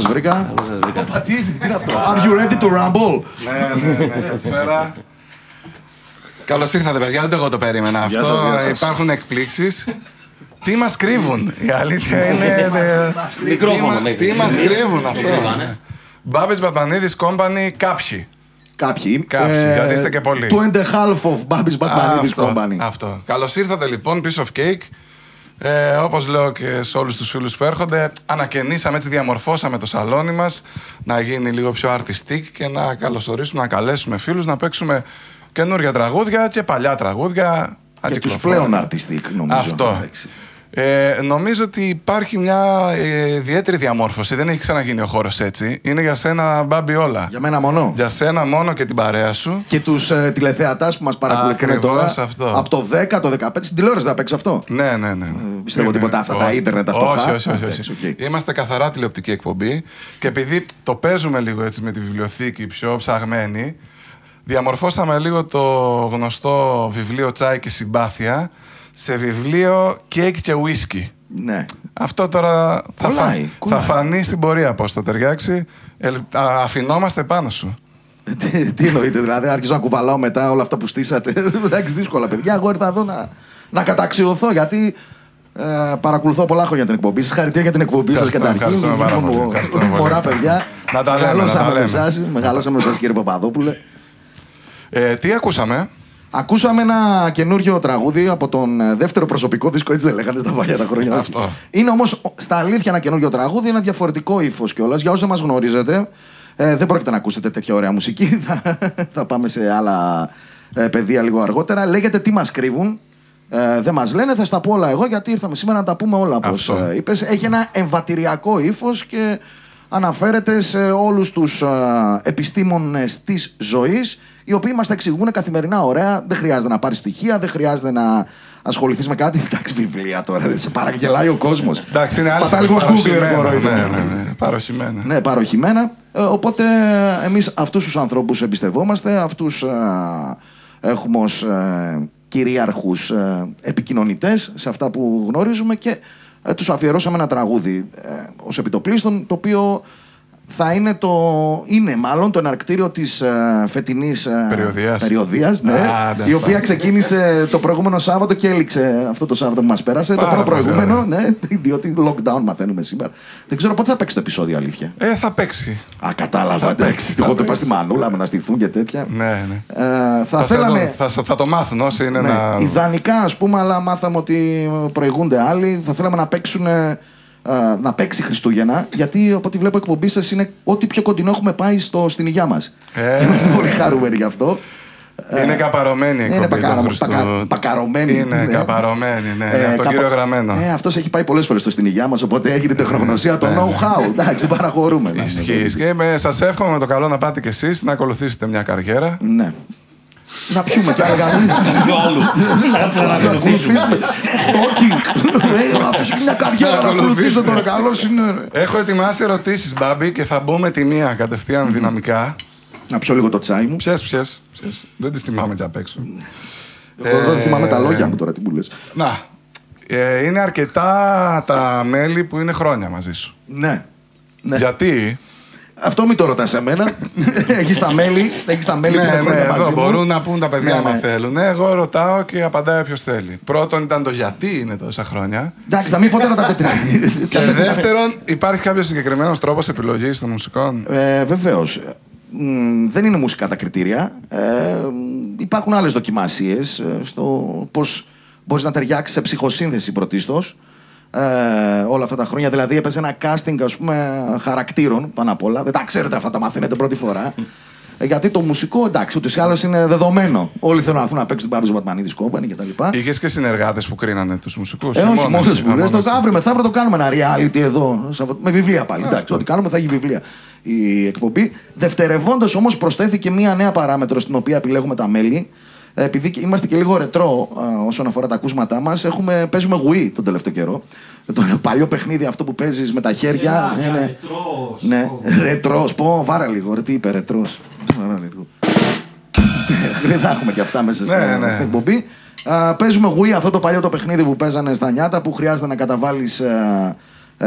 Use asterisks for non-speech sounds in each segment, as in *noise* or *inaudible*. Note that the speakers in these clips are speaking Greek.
ήρθατε. Καλώς σας βρήκα Οπα, τι, τι είναι αυτό; Are you ready to rumble; Ναι, ναι, ναι. Καλησπέρα. Καλώς ήρθατε, παιδιά. Δεν το εγώ το περίμενα αυτό. σας, γεια σας. Υπάρχουν εκπλήξεις. Τι μας κρύβουν, η αλήθεια είναι. δε- Μικρόφωνο, Τι, ναι. μα- τι μας κρύβουν αυτό; κρύβανε. Μπάμπης Μπατμανίδης Company, κάποιοι. Κάποιοι Κάποιοι, γιατί είστε και πολλοί. Two and a half of Babis Batmanidis αυτό, Company αυτό. Καλώς ήρθατε λοιπόν πίσω of cake. Ε, Όπως λέω και σε όλους τους φίλους που έρχονται, ανακαινήσαμε έτσι, διαμορφώσαμε το σαλόνι μας να γίνει λίγο πιο artistic και να καλωσορίσουμε, να καλέσουμε φίλους να παίξουμε καινούργια τραγούδια και παλιά τραγούδια. Και τους αντικυκλοφόρητα. πλέον artistic νομίζω Αυτό. Εντάξει. Ε, νομίζω ότι υπάρχει μια ε, ιδιαίτερη διαμόρφωση. Δεν έχει ξαναγίνει ο χώρος έτσι. Είναι για σένα, Μπάμπι, όλα. Για μένα μόνο Για σένα μόνο και την παρέα σου. Και τους ε, τηλεθεατάς που μας παρακολουθούν Ακριβώς τώρα. αυτό. Από το 10, το 15, στην τηλεόραση θα παίξει αυτό. Ναι, ναι, ναι. ναι. πιστεύω Είναι- τίποτα αυτά, τα όχι. ίντερνετ, αυτό όχι, θα- όχι, όχι, όχι. εντάξει, οκ. Είμαστε καθαρά τηλεοπτική εκπομπή και επειδή το παίζουμε λίγο έτσι με τη βιβλιοθήκη πιο ψαγμένη, διαμορφώσαμε λίγο το γνωστό βιβλίο Τσάι και Συμπάθεια σε βιβλίο κέικ και ουίσκι. Ναι. Αυτό τώρα θα, Κολλάει, θα κολλάει. φανεί στην πορεία πώς θα ταιριάξει. Ελ- α, αφινόμαστε πάνω σου. Ε, τι, τι εννοείτε, δηλαδή, άρχισα να κουβαλάω μετά όλα αυτά που στήσατε. *laughs* Εντάξει, δύσκολα, παιδιά. Εγώ ήρθα εδώ να, να καταξιωθώ γιατί ε, παρακολουθώ πολλά χρόνια την εκπομπή. Συγχαρητήρια για την εκπομπή σας Ευχαριστούμε, καταρχήν. ευχαριστούμε πάρα πολύ, Ήμουν ευχαριστούμε πολύ. Μωρά παιδιά. Να τα λέμε, Μεγαλώσαμε να τα με λέμε. εσάς, Μεγαλώσαμε με εσάς, κύριε Παπαδόπουλε. Ε, τι ακούσαμε; Ακούσαμε ένα καινούριο τραγούδι από τον ε, δεύτερο προσωπικό δίσκο, έτσι δεν λέγανε τα παλιά τα χρόνια. Αυτό. όχι. Είναι όμως στα αλήθεια ένα καινούριο τραγούδι, ένα διαφορετικό ύφος κιόλας. Για όσους δεν μας γνωρίζετε, ε, δεν πρόκειται να ακούσετε τέτοια ωραία μουσική. *laughs* θα, θα πάμε σε άλλα ε, πεδία λίγο αργότερα. Λέγεται Τι μας κρύβουν. Ε, δεν μας λένε, θα στα πω όλα εγώ γιατί ήρθαμε σήμερα να τα πούμε όλα όπως Αυτό. ε, είπες. Έχει ένα εμβατηριακό ύφος και αναφέρεται σε όλους τους α, επιστήμονες της ζωής οι οποίοι μας τα εξηγούν καθημερινά ωραία. Δεν χρειάζεται να πάρεις στοιχεία, δεν χρειάζεται να ασχοληθείς με κάτι. Εντάξει, βιβλία τώρα, δεν σε παραγγελάει ο κόσμος. Εντάξει, είναι άλλη Πατά λίγο Google, ρε, μωρό, Ναι, είδε. ναι, ναι. Παροχημένα. Ναι, παροχημένα. Ε, οπότε εμείς αυτούς τους ανθρώπους εμπιστευόμαστε, αυτούς α, έχουμε ως ε, κυρίαρχους ε, επικοινωνητές σε αυτά που γνωρίζουμε και ε, τους αφιερώσαμε ένα τραγούδι ε, ως επιτοπλίστων, το οποίο θα είναι το. είναι μάλλον το εναρκτήριο της uh, φετινής uh, Περιοδίας. περιοδίας, ναι, Α, ναι, η αυτό. οποία ξεκίνησε το προηγούμενο Σάββατο και έληξε αυτό το Σάββατο που μας πέρασε. Πάρα το πρώτο πολύ προηγούμενο, ναι, διότι lockdown μαθαίνουμε σήμερα. Δεν ξέρω πότε θα παίξει το επεισόδιο, αλήθεια. Ε, θα παίξει. Α, κατάλαβα, εντάξει. θα Εγώ το είπα παίξει. στη Μανούλα με να στηθούν και τέτοια. Ναι, ναι. Ε, θα, Θα, σε θέλαμε. δω- θα, θα, θα το μάθουν όσοι είναι Ναι, να. Ιδανικά, ας πούμε, αλλά μάθαμε ότι προηγούνται άλλοι. Θα θέλαμε να παίξουν. Ε, ε, να παίξει Χριστούγεννα, γιατί από ό,τι βλέπω εκπομπής σας είναι ό,τι πιο κοντινό έχουμε πάει στο, στην υγειά μας. Ε. Είμαστε πολύ χαρούμενοι γι' αυτό. Είναι καπαρωμένη η Είναι εκπομπή του πακαρο- Χριστού. πακα- πακαρωμένη. Είναι ναι. καπαρωμένη, ναι. Ε, είναι από τον καπα- κύριο Γραμμένο. Ε, αυτός έχει πάει πολλές φορές στο στην υγειά μας, οπότε έχει την τεχνογνωσία, το Ναι. know-how. Εντάξει, παραχωρούμε. Ισχύει. Και με, σας εύχομαι με το καλό να πάτε κι εσείς να ακολουθήσετε μια καριέρα. Ναι. Να πιούμε κι άλλα γαμί. Ποιο άλλο. Να Να ακολουθήσουμε. Στόκινγκ. Αυτό έχει μια καριέρα να ακολουθήσω τώρα. Καλό είναι. ρε. Έχω ετοιμάσει ερωτήσεις, Μπάμπη, και θα μπω με τη μία κατευθείαν δυναμικά. Να πιω λίγο το τσάι μου. Ποιες, ποιες, ποιες. Δεν τις θυμάμαι και απ' έξω. Εγώ δεν Ε, θυμάμαι τα λόγια μου τώρα τι μου λες. Να, ε, είναι αρκετά τα μέλη που είναι χρόνια μαζί σου. Ναι. ναι. Γιατί, Αυτό μην το ρωτάς εμένα. *laughs* Έχεις τα μέλη, έχεις τα μέλη που ναι, είναι ναι, χρόνια εδώ μαζί μου. μπορούν να πούν τα παιδιά Ναι, άμα ναι. θέλουν. Ναι, εγώ ρωτάω και απαντάει όποιος θέλει. Πρώτον ήταν το γιατί είναι τόσα χρόνια. Εντάξει, να μην πω τώρα τα τετρά. Και *laughs* δεύτερον, υπάρχει κάποιος συγκεκριμένος τρόπος επιλογής των μουσικών; Ε, Βεβαίως. Δεν είναι μουσικά τα κριτήρια. Ε, μ, υπάρχουν άλλες δοκιμασίες στο πώς μπορείς να ταιριάξεις σε ψυχοσύνθεση πρωτίστως. Ε, όλα αυτά τα χρόνια. Δηλαδή, έπαιζε ένα casting ας πούμε, χαρακτήρων πάνω απ' όλα. Δεν τα ξέρετε αυτά, τα μαθαίνετε πρώτη φορά. Ε, γιατί το μουσικό, εντάξει, ούτως ή άλλως είναι δεδομένο. Όλοι θέλουν να έρθουν να παίξουν την Πάπη Βατμανίδη Κόμπανη κτλ. Είχες και συνεργάτες που κρίνανε τους μουσικούς. Ε, όχι, μόνος μου λε. Το αύριο μεθαύριο το κάνουμε ένα reality εδώ. Σαββα- Με βιβλία πάλι. Εντάξει, ό,τι κάνουμε θα έχει βιβλία η εκπομπή. Δευτερευόντως όμως προσθέθηκε μία νέα παράμετρο στην οποία επιλέγουμε τα μέλη. Ε, Επειδή και είμαστε και λίγο ρετρό α, όσον αφορά τα ακούσματά μας, παίζουμε Wii τον τελευταίο καιρό. Το παλιό παιχνίδι αυτό που παίζεις με τα χέρια. Ναι, ναι. Ναι, ρετρός. Πω, βάρα λίγο. Ρε, τι είπε, ρετρός. Βάρα λίγο. Δεν θα έχουμε και αυτά μέσα στην, Ναι, ναι. στην εκπομπή. Α, παίζουμε Wii, αυτό το παλιό το παιχνίδι που παίζανε στα νιάτα που χρειάζεται να καταβάλεις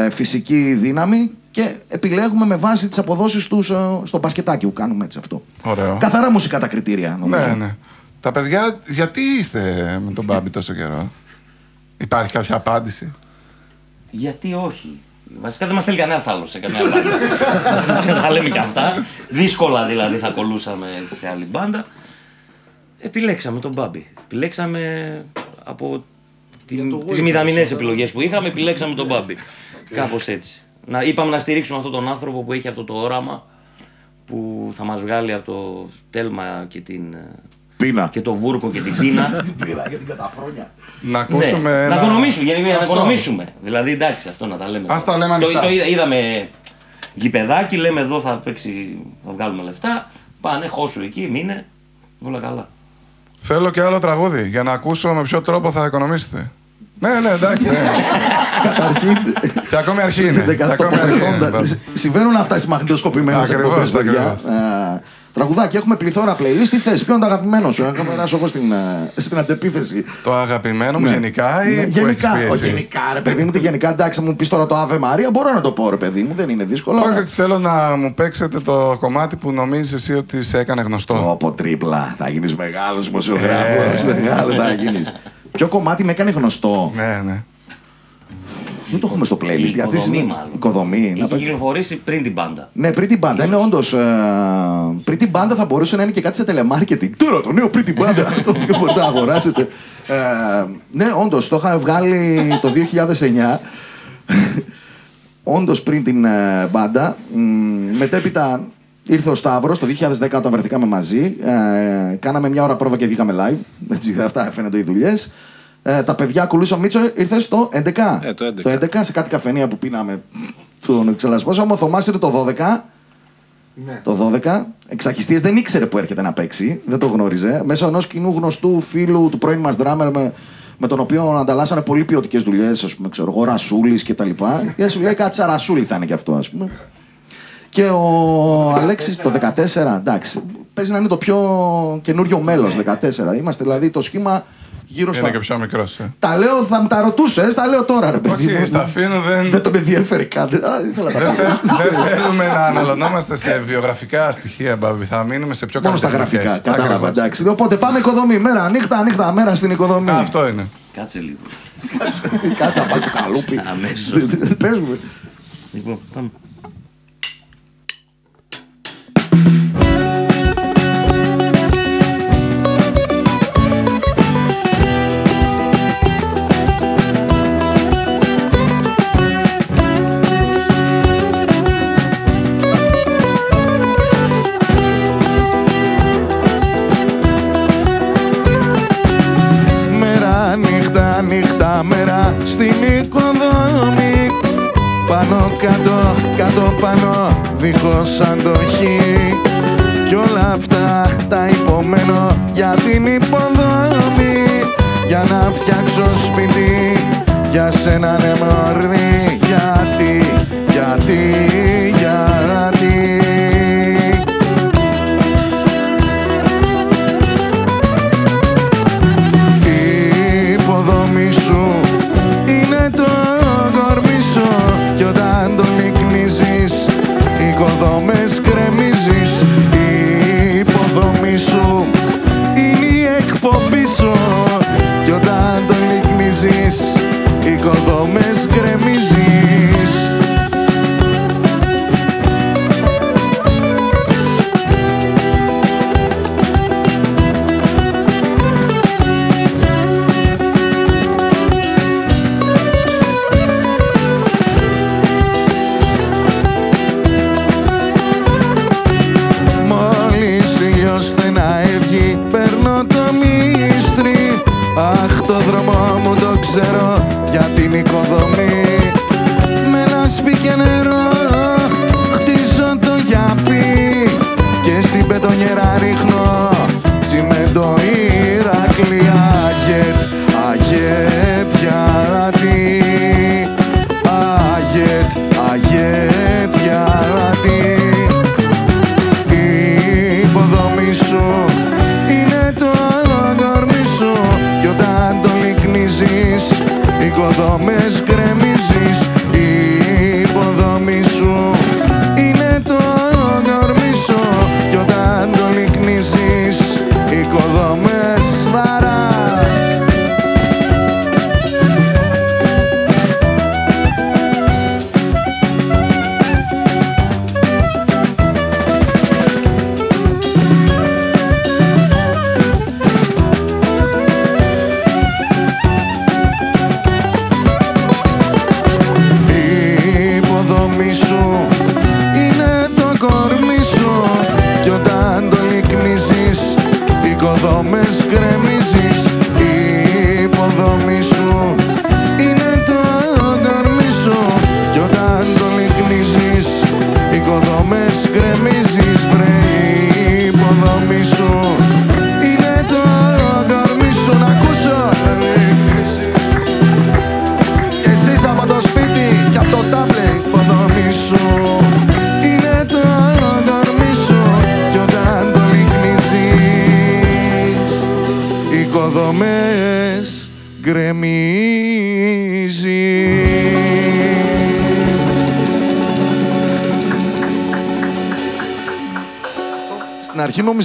φυσική δύναμη και επιλέγουμε με βάση τις αποδόσεις τους ε, στο μπασκετάκι που κάνουμε έτσι αυτό. Ωραίο. Καθαρά μουσικά τα κριτήρια, νομίζω. Ναι, ναι. Τα παιδιά, γιατί είστε με τον Μπάμπη τόσο καιρό, Υπάρχει κάποια απάντηση; Γιατί όχι; Βασικά δεν μας θέλει κανένας άλλος σε καμία μπάντα. Δεν *laughs* θα λέμε και αυτά. Δύσκολα δηλαδή θα κολούσαμε έτσι σε άλλη μπάντα. Επιλέξαμε τον Μπάμπη. Επιλέξαμε από τις μηδαμινές επιλογές που είχαμε, επιλέξαμε τον Μπάμπη. *laughs* Κάπως έτσι. Να, είπαμε να στηρίξουμε αυτόν τον άνθρωπο που έχει αυτό το όραμα που θα μας βγάλει από το τέλμα και, την, ε, Πείνα. και το βούρκο και την πείνα. *laughs* Πείνα για την καταφρόνια. Να ακούσουμε. Ναι, ένα- Να οικονομήσουμε, γιατί να Αυτό. οικονομήσουμε. Δηλαδή εντάξει, αυτό να τα λέμε. Ας τα λέμε το, ανοιχτά. το είδα- είδαμε γηπεδάκι, λέμε εδώ θα παίξει, θα βγάλουμε λεφτά. Πάνε, χώσου εκεί, μείνε. Όλα καλά. Θέλω και άλλο τραγούδι για να ακούσω με ποιο τρόπο θα οικονομήσετε. Ναι, ναι, εντάξει. Ναι. Καταρχήν. και ακόμη αρχή είναι. δεν Και ακόμη αρχή είναι. τοποθετώντα- Συμβαίνουν αυτά στι μαγνητοσκοπημένες Ακριβώς, εκπομπές, παιδιά. ακριβώς. Ε, Τραγουδάκι, έχουμε πληθώρα playlist. Τι θες, ποιο είναι το αγαπημένο σου; Να περάσω εγώ στην, ε, στην αντεπίθεση. Το αγαπημένο μου Ναι. γενικά ή Ναι, που γενικά, έχεις όχι, πίεση. γενικά, ρε παιδί μου, τι γενικά, εντάξει, μου πεις τώρα το Ave Maria, μπορώ να το πω, ρε παιδί μου, δεν είναι δύσκολο. Όχι, θέλω να μου παίξετε το κομμάτι που νομίζεις εσύ ότι σε έκανε γνωστό. Όπω τρίπλα, θα γίνεις μεγάλος δημοσιογράφος. Ε. Μεγάλος θα γίνεις. *laughs* Ποιο κομμάτι με έκανε γνωστό; Ναι, ναι. Δεν το έχουμε στο playlist. Η γιατί οικοδομή, είναι- μάλλον. Οικοδομή. να Είχε παί- κυκλοφορήσει πριν την μπάντα. Ναι, Pretty Banda. Είναι όντως. Pretty Banda θα μπορούσε να είναι και κάτι σε telemarketing. Τώρα το νέο Pretty Banda. *laughs* το οποίο μπορείτε να αγοράσετε. Ε, ναι, όντως το είχα βγάλει το 2009. *laughs* όντως πριν την ε, μπάντα. Μ, μετέπειτα ήρθε ο Σταύρος το 2010 όταν βρεθήκαμε μαζί. Ε, κάναμε μια ώρα πρόβα και βγήκαμε live. Έτσι, αυτά φαίνονται οι δουλειές. Ε, τα παιδιά ακολούσαν. Μίτσο, ήρθες το 11. Ε, το 11. Το 11 σε κάτι καφενεία που πίναμε τον ξελασπόσαμε. Ο Θωμάς ήρθε το 12. Το 12. Εξαχιστίες δεν ήξερε που έρχεται να παίξει. Δεν το γνώριζε. Μέσα ενός κοινού γνωστού φίλου του πρώην μας drummer με, με τον οποίο ανταλλάσσανε πολύ ποιοτικές δουλειές. Α πούμε, ξέρω εγώ, Ρασούλης κτλ. Και *laughs* σου λέει κάτι σαν Ρασούλη θα είναι κι αυτό, ας πούμε. Και ο Αλέξης το 14, εντάξει, παίζει να είναι το πιο καινούριο μέλος 14. Είμαστε δηλαδή το σχήμα Γύρω στα. Είναι και πιο μικρός. Ε. Τα λέω, θα μου τα ρωτούσες, τα λέω τώρα, ρε παιδί. Όχι, μου. στα αφήνω δεν. Δεν τον ενδιαφέρει καν. Α, ήθελα να τα Δεν, πω. θε- δεν θέλουμε να αναλωνόμαστε σε βιογραφικά στοιχεία, Μπάμπη. Θα μείνουμε σε πιο Μόνο στα καλλιτεχνικές. γραφικά. Κατάλαβα, Ακριβώς. εντάξει. Οπότε πάμε οικοδομή. Μέρα, νύχτα, νύχτα, μέρα στην οικοδομή. Α, Αυτό είναι. Κάτσε λίγο. Κάτσε να βάλει το καλούπι. Αμέσως. Πες μου. Λοιπόν, πάμε. Κάτω πάνω, δίχως αντοχή. Κι όλα αυτά τα υπομένω για την υποδομή. Για να φτιάξω σπίτι για σένα ναι μωρή. Γιατί, γιατί, γιατί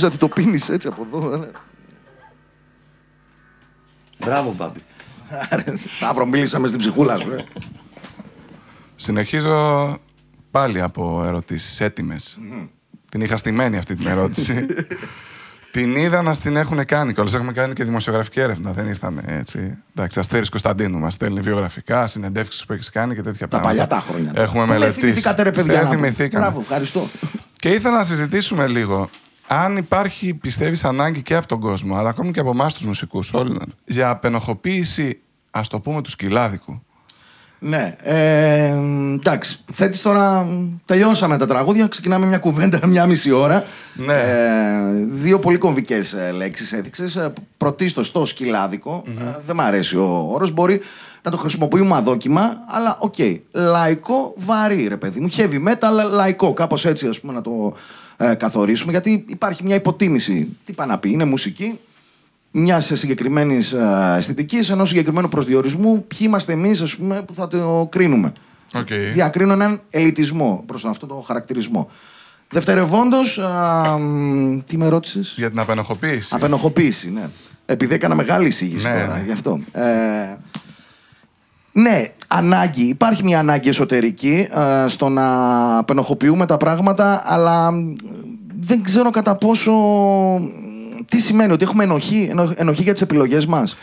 νόμιζα ότι το πίνεις έτσι από εδώ. ε. Μπράβο, Μπάμπη. Άρε, Σταύρο, μίλησαμε στην ψυχούλα σου. ε. Συνεχίζω πάλι από ερωτήσεις έτοιμες. Την είχα στημένη αυτή την ερώτηση. *laughs* την είδα να την έχουν κάνει κιόλας. Έχουμε κάνει και δημοσιογραφική έρευνα. Δεν ήρθαμε έτσι. Εντάξει, Αστέρης Κωνσταντίνου μας στέλνει βιογραφικά, συνεντεύξεις που έχεις κάνει και τέτοια Τα πράγματα. παλιά τα χρόνια. Έχουμε Πού μελετήσει. θυμηθήκατε, ρε παιδιά. Σε να πω. θυμηθήκαμε. Μπράβο, ευχαριστώ. Και ήθελα να συζητήσουμε λίγο αν υπάρχει, πιστεύεις, ανάγκη και από τον κόσμο, αλλά ακόμη και από εμάς τους μουσικούς, όλοι, για απενοχοποίηση, ας το πούμε, του σκυλάδικου. Ναι, ε, εντάξει. Θέτεις τώρα. Τελειώσαμε τα τραγούδια. Ξεκινάμε μια κουβέντα *laughs* μια μισή ώρα. Ναι. Ε, δύο πολύ κομβικές λέξεις έδειξες. Πρωτίστως το σκυλάδικο. Ε, δεν μ' αρέσει ο όρος. Μπορεί να το χρησιμοποιούμε αδόκιμα, αλλά οκ. Λαϊκό βαρύ, ρε παιδί μου. Heavy metal, λαϊκό. Κάπως έτσι, ας πούμε, να το ε, καθορίσουμε. Γιατί υπάρχει μια υποτίμηση. Τι πάει να πει, είναι μουσική. μια συγκεκριμένης αισθητική, ενός συγκεκριμένου προσδιορισμού, ποιοι είμαστε εμείς που θα το κρίνουμε. Okay. Διακρίνω έναν ελιτισμό προς αυτό το χαρακτηρισμό. Δευτερευόντως, τι με ρώτησες; Για την απενοχοποίηση. Απενοχοποίηση, ναι. Επειδή έκανα μεγάλη εισήγηση Ναι, τώρα, ναι. γι' αυτό. Ε, ναι, ανάγκη. Υπάρχει μια ανάγκη εσωτερική ε, στο να απενοχοποιούμε τα πράγματα, αλλά μ, δεν ξέρω κατά πόσο. Τι σημαίνει, ότι έχουμε ενοχή, ενο- ενοχή για τις επιλογές μας.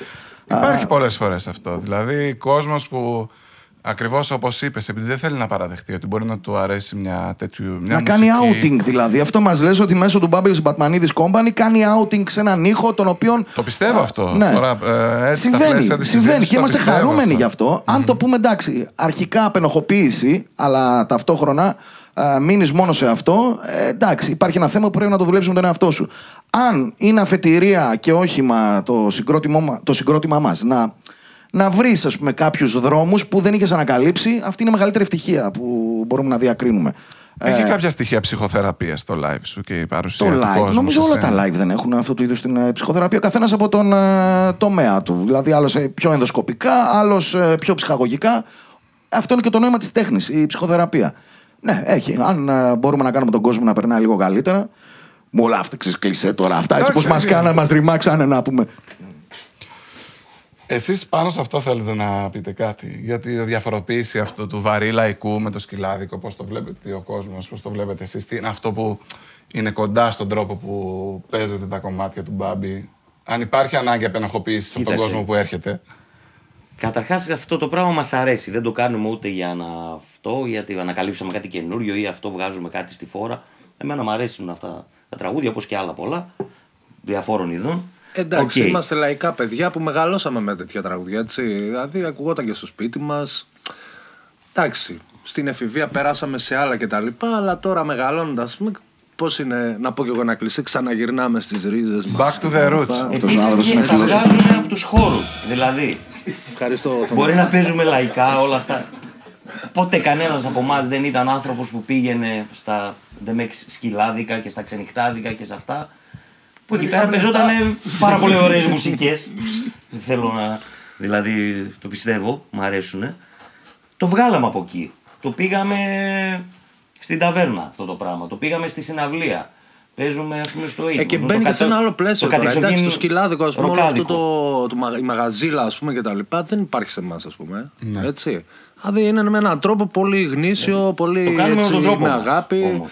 Υπάρχει πολλές φορές αυτό. Δηλαδή, κόσμος που ακριβώς όπως είπες, επειδή δεν θέλει να παραδεχτεί ότι μπορεί να του αρέσει μια τέτοιου. Μια να κάνει μουσική, outing δηλαδή. Αυτό μας λες ότι μέσω του Bubbles Batmanidis Company κάνει outing σε έναν ήχο τον οποίον. Το πιστεύω αυτό. Ναι. Τώρα, ε, έτσι, στα Συμβαίνει, πλαίσια της συμβαίνει συζήτησης και το είμαστε πιστεύω χαρούμενοι αυτό. γι' αυτό. Αν το πούμε εντάξει, αρχικά απενοχοποίηση, αλλά ταυτόχρονα μείνεις μόνο σε αυτό, ε, εντάξει, υπάρχει ένα θέμα που πρέπει να το δουλέψεις με τον εαυτό σου. Αν είναι αφετηρία και όχημα το συγκρότημά, το συγκρότημά μας να, να βρεις κάποιους δρόμους που δεν είχες ανακαλύψει, αυτή είναι η μεγαλύτερη ευτυχία που μπορούμε να διακρίνουμε. Έχει Ε, κάποια στοιχεία ψυχοθεραπείας στο live σου και η παρουσία το του live. κόσμου. Νομίζω σε όλα σένα; τα live δεν έχουν αυτού του είδου την ε, ψυχοθεραπεία. Ο καθένας από τον ε, τομέα του. Δηλαδή, άλλος πιο ενδοσκοπικά, άλλος πιο ψυχαγωγικά. Αυτό είναι και το νόημα της τέχνης, η ψυχοθεραπεία. Ναι, έχει. Αν ε, μπορούμε να κάνουμε τον κόσμο να περνάει λίγο καλύτερα. Με όλα αυτά, ξέρεις, κλεισέ τώρα. Αυτά έτσι Εντάξει, πώ μας έτσι. κάνανε, μας ρημάξανε να πούμε. Εσείς πάνω σε αυτό θέλετε να πείτε κάτι; Για τη διαφοροποίηση αυτού του βαρύ λαϊκού με το σκυλάδικο, πώς το βλέπετε ο κόσμος, πώς το βλέπετε εσείς. Τι είναι αυτό που είναι κοντά στον τρόπο που παίζετε τα κομμάτια του Μπάμπη; Αν υπάρχει ανάγκη απενοχοποίησης από τον Κοίταξε. κόσμο που έρχεται. Καταρχάς αυτό το πράγμα μας αρέσει. Δεν το κάνουμε ούτε για να αυτό, γιατί ανακαλύψαμε κάτι καινούριο ή αυτό βγάζουμε κάτι στη φόρα. Εμένα μου αρέσουν αυτά τα τραγούδια όπως και άλλα πολλά διαφόρων ειδών. Εντάξει, Οκ. είμαστε λαϊκά παιδιά που μεγαλώσαμε με τέτοια τραγούδια, έτσι. Δηλαδή, ακουγόταν και στο σπίτι μας. Εντάξει, στην εφηβεία περάσαμε σε άλλα κτλ. Αλλά τώρα μεγαλώνοντας, πώς είναι, να πω κι εγώ ένα κλισέ, ξαναγυρνάμε στις ρίζες μας. Back to the roots. Αυτός ο Εμείς άνθρωπος εκεί είναι θα φιλόσοφος. βγάζουμε από τους χώρους. Δηλαδή, Ευχαριστώ. Θωμά. μπορεί να παίζουμε λαϊκά όλα αυτά. Ποτέ κανένας από εμάς δεν ήταν άνθρωπος που πήγαινε στα ντεμέξ σκυλάδικα και στα ξενυχτάδικα και σε αυτά. Που εκεί πέρα παίζονταν πάρα πολύ ωραίες μουσικές. Θέλω να. Δηλαδή, το πιστεύω, μου αρέσουν. Το βγάλαμε από εκεί. Το πήγαμε στην ταβέρνα αυτό το πράγμα. Το πήγαμε στη συναυλία. Παίζουμε, ας πούμε, στο ίδιο. Ε, και μπαίνει και σε ένα άλλο πλαίσιο. τώρα. Εντάξει, το σκυλάδικο, ας πούμε, όλο αυτό το, το, μα- η μαγαζίλα, ας πούμε, και τα λοιπά, δεν υπάρχει σε εμάς, ας πούμε. Ναι. Έτσι. Δηλαδή είναι με έναν τρόπο πολύ γνήσιο, πολύ Το κάνουμε έτσι, με τον τρόπο με μας, αγάπη. όμως.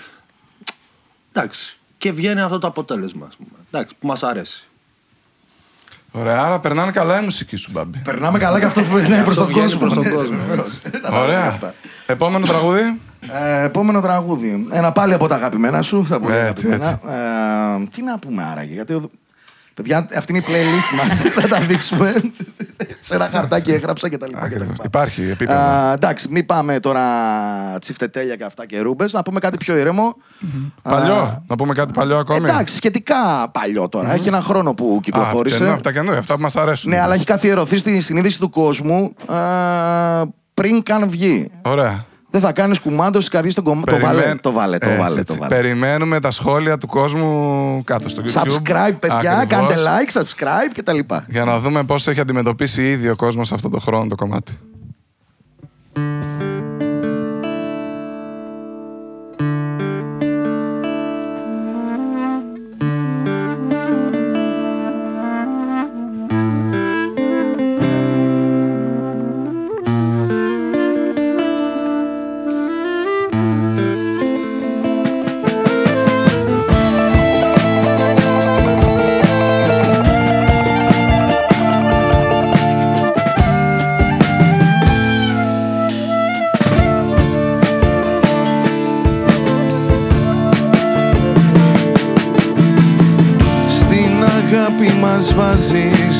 Εντάξει. Και βγαίνει αυτό το αποτέλεσμα, ας πούμε. Εντάξει, που μας αρέσει. Ωραία, άρα περνάνε καλά η μουσική σου, Μπάμπη. Περνάμε καλά και αυτό που *laughs* είναι προς τον βγαίνει κόσμο. προς τον Ναι, κόσμο, βεβαίως. Ωραία. Επόμενο τραγούδι. Ε, επόμενο τραγούδι. Ένα πάλι από τα αγαπημένα σου. Τα πολύ Έτσι, αγαπημένα. Ε, τι να πούμε άραγε, γιατί. Ο- Παιδιά, αυτή είναι η playlist μας. *laughs* να τα δείξουμε. σε ένα χαρτάκι έγραψα και τα λοιπά. και τα Ακριβώς. λοιπά. Υπάρχει επίπεδο. Α, εντάξει, μην πάμε τώρα τσιφτετέλια και αυτά και ρούμπες. Να πούμε κάτι πιο ηρεμό. Παλιό; Α, Να πούμε κάτι παλιό ακόμη; Εντάξει, σχετικά παλιό τώρα. Έχει ένα χρόνο που Α, καινούριο, κυκλοφόρησε. από τα καινούργια, αυτά που μας αρέσουν. Ναι, αλλά έχει καθιερωθεί στη συνείδηση του κόσμου α, πριν καν βγει. Ωραία. Δεν θα κάνεις κουμάντο στι καρδιέ των κομμάτων. Το βάλε, Περιμέν- το βάλε, το Έτσι, βάλε. έτσι. Το βάλε. Περιμένουμε τα σχόλια του κόσμου κάτω στο YouTube. Subscribe, παιδιά, Ακριβώς. κάντε like, subscribe και τα λοιπά. Για να δούμε πώς έχει αντιμετωπίσει ήδη ο κόσμος αυτό το χρόνο το κομμάτι.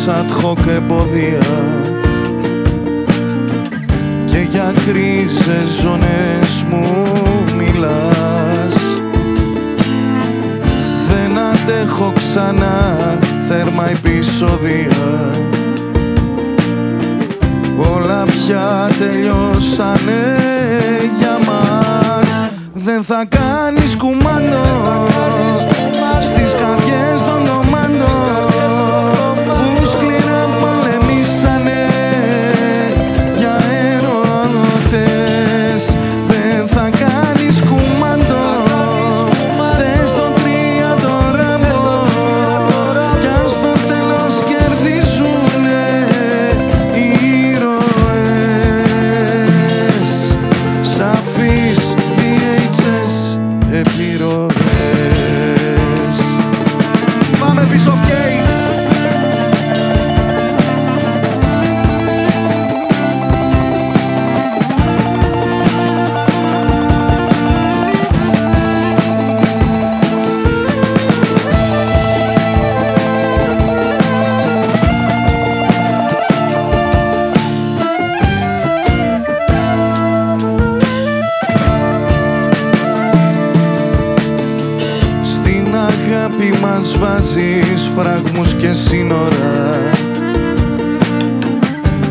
Ad hoc εμπόδια. Και για κρίζες ζώνες μου μιλάς. Δεν αντέχω ξανά θέρμα επεισόδια. Όλα πια τελειώσανε για μας. Δεν θα κάνεις κουμάντο βάζεις φραγμούς και σύνορα.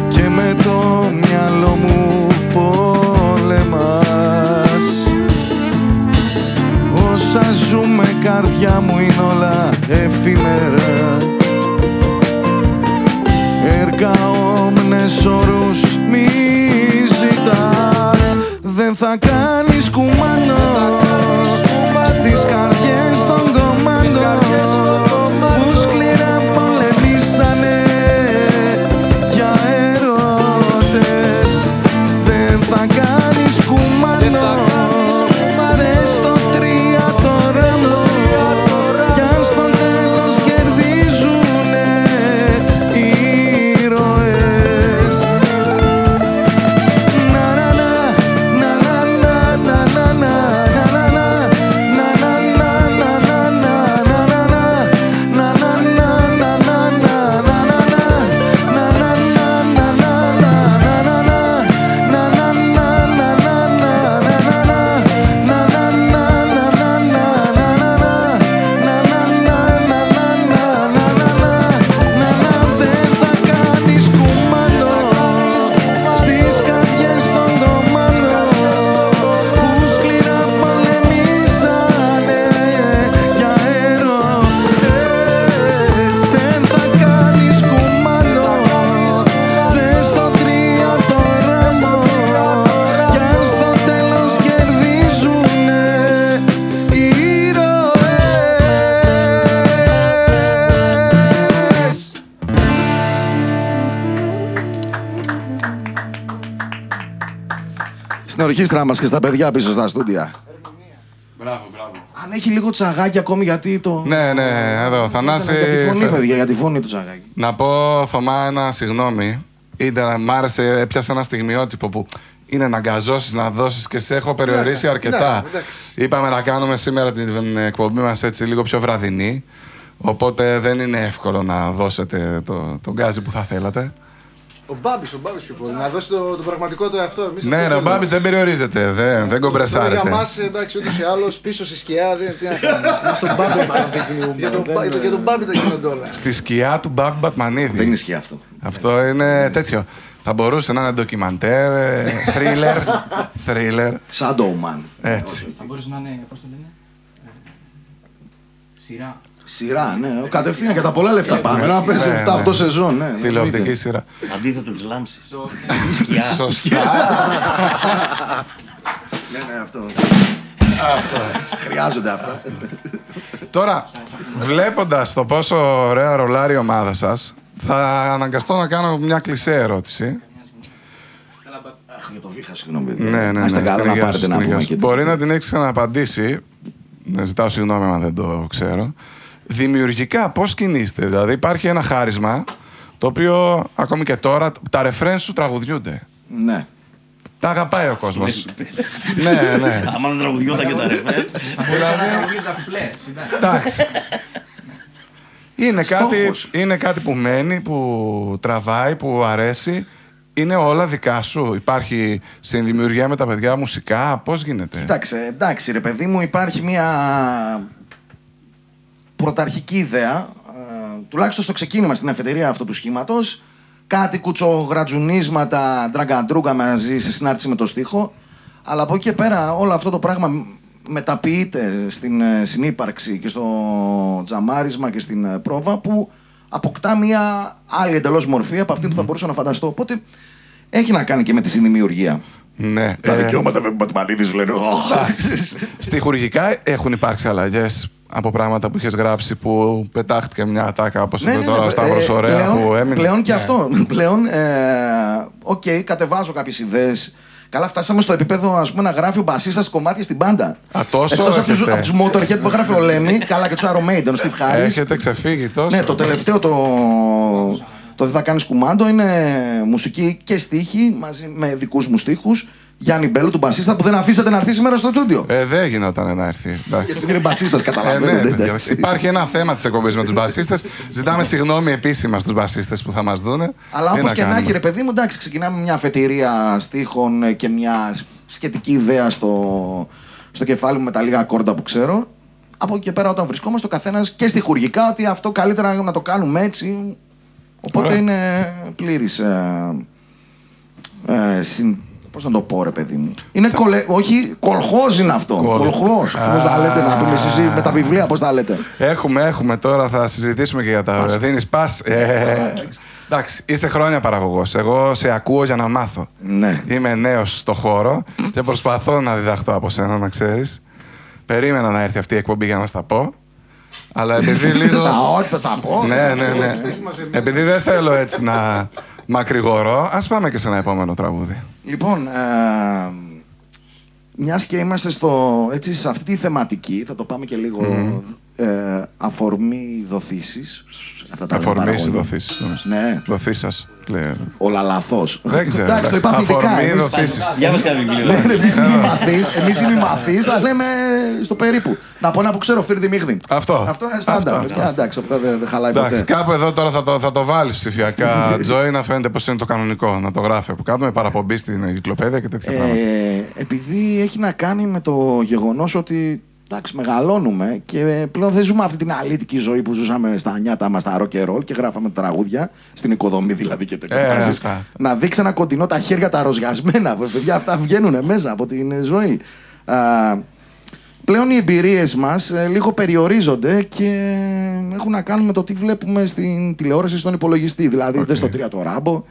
Και με το μυαλό μου πολεμάς. Όσα ζούμε καρδιά μου είναι όλα εφήμερα Έργα όμνες όρους ορχήστρα μας και στα παιδιά πίσω στα στούντια. Μπράβο, μπράβο. Αν έχει λίγο τσαγάκι ακόμη γιατί το... Ναι, ναι, εδώ, Θανάση. Για τη φωνή, φε- παιδιά, για τη φωνή του τσαγάκι. Να πω, Θωμά, ένα συγγνώμη. Ήταν, μ' άρεσε, έπιασε ένα στιγμιότυπο που είναι να γκαζώσεις, να δώσεις και σε έχω περιορίσει αρκετά. Είπαμε να κάνουμε σήμερα την εκπομπή μας έτσι λίγο πιο βραδινή. Οπότε δεν είναι εύκολο να δώσετε το, τον γκάζι που θα θέλατε. Ο Μπάμπης, ο Μπάμπης πιο πολύ. Να δώσει το, το πραγματικό του εαυτό. Εμείς Ναι, αυτό ναι, ο θέλουμε. Μπάμπη δεν περιορίζεται, δεν, δεν κομπρεσάρεται. Για μας, εντάξει, ούτως ή άλλως πίσω στη σκιά δεν τι να κάνουμε. *laughs* Στον Μπάμπη παραδεικνύουμε. Για τον Μπά- Για τον Μπάμπη τα γίνονται όλα. Στη σκιά του Μπάμπη Μπατμανίδη. Δεν ισχύει αυτό. Αυτό είναι τέτοιο. Θα μπορούσε να είναι ντοκιμαντέρ, ε, thriller, thriller, Shadowman. έτσι. Θα μπορούσε να είναι, πώς το λένε, ε, σειρά. Σειρά, ναι. Κατευθείαν και τα πολλά λεφτά πάμε. Να παίζει Ναι, 7-8 ναι. σεζόν, ναι. Τηλεοπτική εννοείται. σειρά. Αντίθετο της λάμψης. Στο Σκιά. Σωστά. Ναι, ναι, αυτό. Χρειάζονται αυτά. Τώρα, βλέποντας το πόσο ωραία ρολάρει η ομάδα σας, θα αναγκαστώ να κάνω μια κλεισέ ερώτηση. Αχ, για το βήχα, συγγνώμη. παιδιά. Ναι, ναι, ναι. Να είστε καλά στην να υγεία πάρετε σου, να στην υγεία πούμε σου. και Μπορεί να την έχεις ξαναπαντήσει. Να ζητάω συγγνώμη αν δεν το ξέρω. Δημιουργικά, πώς κινείστε; Δηλαδή, υπάρχει ένα χάρισμα το οποίο ακόμη και τώρα τα ρεφρέν σου τραγουδιούνται. Ναι. Τα αγαπάει ο κόσμος. ναι, ναι. Άμα δεν τραγουδιόταν και τα ρεφέ. Μπορούσα να τραγουδήσω τα κουπλέ. εντάξει. Εντάξει. Είναι κάτι, Στόχος. είναι κάτι που μένει, που τραβάει, που αρέσει. Είναι όλα δικά σου. Υπάρχει συνδημιουργία με τα παιδιά μουσικά. Πώς γίνεται; Κοίταξε, εντάξει ρε παιδί μου, υπάρχει μια πρωταρχική ιδέα, ε, τουλάχιστον στο ξεκίνημα στην αφετηρία αυτού του σχήματος, κάτι κουτσογρατζουνίσματα, τραγκαντρούγκα μαζί σε συνάρτηση με το στίχο, αλλά από εκεί και πέρα όλο αυτό το πράγμα μεταποιείται στην ε, συνύπαρξη και στο τζαμάρισμα και στην ε, πρόβα που αποκτά μια άλλη εντελώς μορφή από αυτή που θα μπορούσα να φανταστώ. Οπότε έχει να κάνει και με τη συνδημιουργία. Ναι. Τα Ε, δικαιώματα με Μπατμανίδης λένε. «Ωχ». *laughs* Στιχουργικά έχουν υπάρξει αλλαγές από πράγματα που είχες γράψει που πετάχτηκε μια ατάκα όπως Ναι, είπε ναι, τώρα ναι, ο Σταύρος ε, Ωραία πλέον, που έμεινε. Πλέον και Ναι. αυτό. *laughs* Πλέον, ε, οκ, κατεβάζω κάποιες ιδέες. Καλά, φτάσαμε στο επίπεδο ας πούμε, να γράφει ο μπασίστας κομμάτια στην μπάντα. Α, τόσο Εκτός από τους, έχετε. από τους Motorhead που έγραφε ο Lemmy, *laughs* καλά και τους Iron Maiden, ο Steve Harris. Έχετε ξεφύγει τόσο. Ναι, το τελευταίο το, το Δεν θα κάνεις κουμάντο είναι μουσική και στίχη μαζί με δικούς μου στίχους. Γιάννη Μπέλου, του μπασίστα, που δεν αφήσατε να έρθει σήμερα στο στούντιο. Ε, δεν γινόταν να έρθει. εντάξει. Γιατί είναι μπασίστας, Ε, ναι, καταλαβαίνετε. παιδιά. εντάξει. Υπάρχει ένα θέμα της εκπομπής με τους μπασίστες. Ζητάμε συγγνώμη επίσημα στους μπασίστες που θα μας δούνε. Αλλά Τι όπως και να κάνουμε; έχει, ρε παιδί μου, εντάξει, ξεκινάμε μια αφετηρία στίχων ε, και μια σχετική ιδέα στο, στο κεφάλι μου με τα λίγα ακόρντα που ξέρω. από εκεί και πέρα όταν βρισκόμαστε ο καθένας και στοιχουργικά ότι αυτό καλύτερα να το κάνουμε έτσι. Οπότε Ωραία. είναι πλήρης. Ε, ε, συν, Πώς να το πω, ρε παιδί μου; Είναι κολε... Όχι, κολχός είναι αυτό. Κολ- Κολχός. Πώς τα λέτε, να πούμε εσείς με τα βιβλία, πώς τα λέτε; Έχουμε, έχουμε τώρα, θα συζητήσουμε και για τα. Δίνεις πας. Ε, εντάξει, είσαι χρόνια παραγωγός. Εγώ σε ακούω για να μάθω. Ναι. Είμαι νέος στο χώρο και προσπαθώ να διδαχτώ από σένα, να ξέρεις. Περίμενα να έρθει αυτή η εκπομπή για να στα πω. Αλλά επειδή *laughs* λίγο. Στα όχι, θα στα πω. ναι, ναι, ναι. Επειδή δεν θέλω έτσι να μακρηγορώ, ας πάμε και σε ένα επόμενο τραγούδι. Λοιπόν, ε, μιας και είμαστε στο, έτσι, σε αυτή τη θεματική, θα το πάμε και λίγο ε, αφορμή δοθήσεις. Αυτά τα Αφορμή παραγωγή. δοθήσεις. Ναι. Δοθήσα. Όλα λαθό. Δεν ξέρω. Εντάξει, το είπα εντάξει. θετικά. Αφορμή εμείς- δοθήσει. Για μας κάτι βιβλίο. Ναι, εμείς οι μη μαθείς, εμείς οι μη μαθείς τα λέμε στο περίπου. Να πω ένα που ξέρω, φίρδι μίγδι. Αυτό. Αυτό είναι Αυτό, στάνταρ. αυτό. παιδιά, Εντάξει, αυτό δεν δεν χαλάει Εντάξει, ποτέ. κάπου εδώ τώρα θα το, θα το βάλεις ψηφιακά, *laughs* Τζόι, να φαίνεται πώ είναι το κανονικό. Να το γράφει από κάτω με παραπομπή στην εγκυκλοπαίδεια και τέτοια πράγματα. Ε, επειδή έχει να κάνει με το γεγονός ότι εντάξει, μεγαλώνουμε και πλέον δεν ζούμε αυτή την αλήτικη ζωή που ζούσαμε στα νιάτα μας, στα rock and roll και γράφαμε τραγούδια, στην οικοδομή δηλαδή και τέτοια. Ε, πράγματα. αυτά, αυτά. Να δείξει ένα κοντινό τα χέρια τα ροζιασμένα. Παιδιά, αυτά βγαίνουν μέσα από την ζωή. Α, πλέον οι εμπειρίες μας ε, λίγο περιορίζονται και έχουν να κάνουν με το τι βλέπουμε στην τηλεόραση στον υπολογιστή. Δηλαδή, Οκ. δεν στο τρίτο Ράμπο.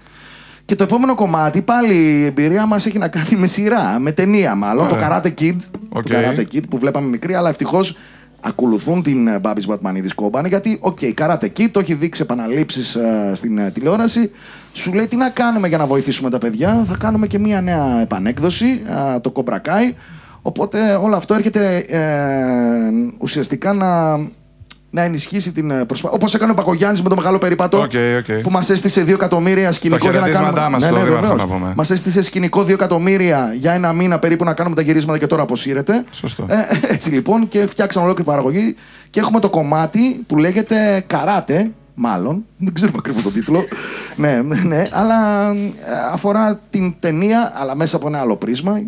Και το επόμενο κομμάτι, πάλι η εμπειρία μας έχει να κάνει με σειρά, με ταινία μάλλον. Το Ωραία. Karate Kid. OK. Το Karate Kid που βλέπαμε μικροί, αλλά ευτυχώς ακολουθούν την ε, Babis Batmanidis Company γιατί, OK, Karate Kid το έχει δείξει επαναλήψεις ε, στην ε, τηλεόραση. Σου λέει τι να κάνουμε για να βοηθήσουμε τα παιδιά. Θα κάνουμε και μία νέα επανέκδοση, ε, το Cobra Kai. Οπότε όλο αυτό έρχεται ε, ουσιαστικά να, να ενισχύσει την προσπάθεια. Όπως έκανε ο Μπακογιάννης με το μεγάλο περίπατο OK, OK. που μας έστησε 2 εκατομμύρια σκηνικό για να χαιρετίσματά κάνουμε. Ναι, μας στον Δήμαρχο, βεβαίως. να πούμε. Μας έστησε σκηνικό 2 εκατομμύρια για ένα μήνα περίπου να κάνουμε τα γυρίσματα και τώρα αποσύρεται. Σωστό. Ε, έτσι λοιπόν και φτιάξαμε ολόκληρη παραγωγή και έχουμε το κομμάτι που λέγεται Καράτε, μάλλον. Δεν ξέρουμε ακριβώς τον τίτλο. *laughs* ναι, ναι, ναι, αλλά ε, αφορά την ταινία, αλλά μέσα από ένα άλλο πρίσμα.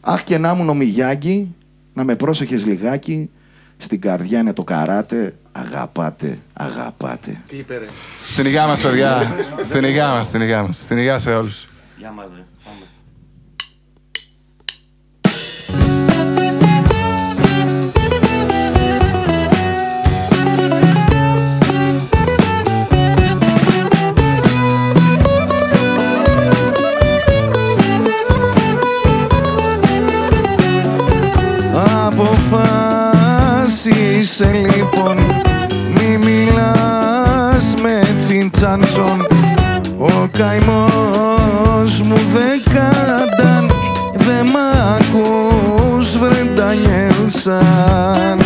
Αχ και να μου νομιγιάγκη, να με πρόσεχες λιγάκι. Στην καρδιά είναι το καράτε, αγαπάτε, αγαπάτε. Τι είπε ρε; Στην υγεία μας, παιδιά. *laughs* Στην υγεία μας, στην υγεία μας. Στην υγεία σε όλους. Γεια μας, ρε. Πάμε. Καημός μου δεν κάνταν Δεν μ' ακούς βρε Ντανιέλσαν Αχ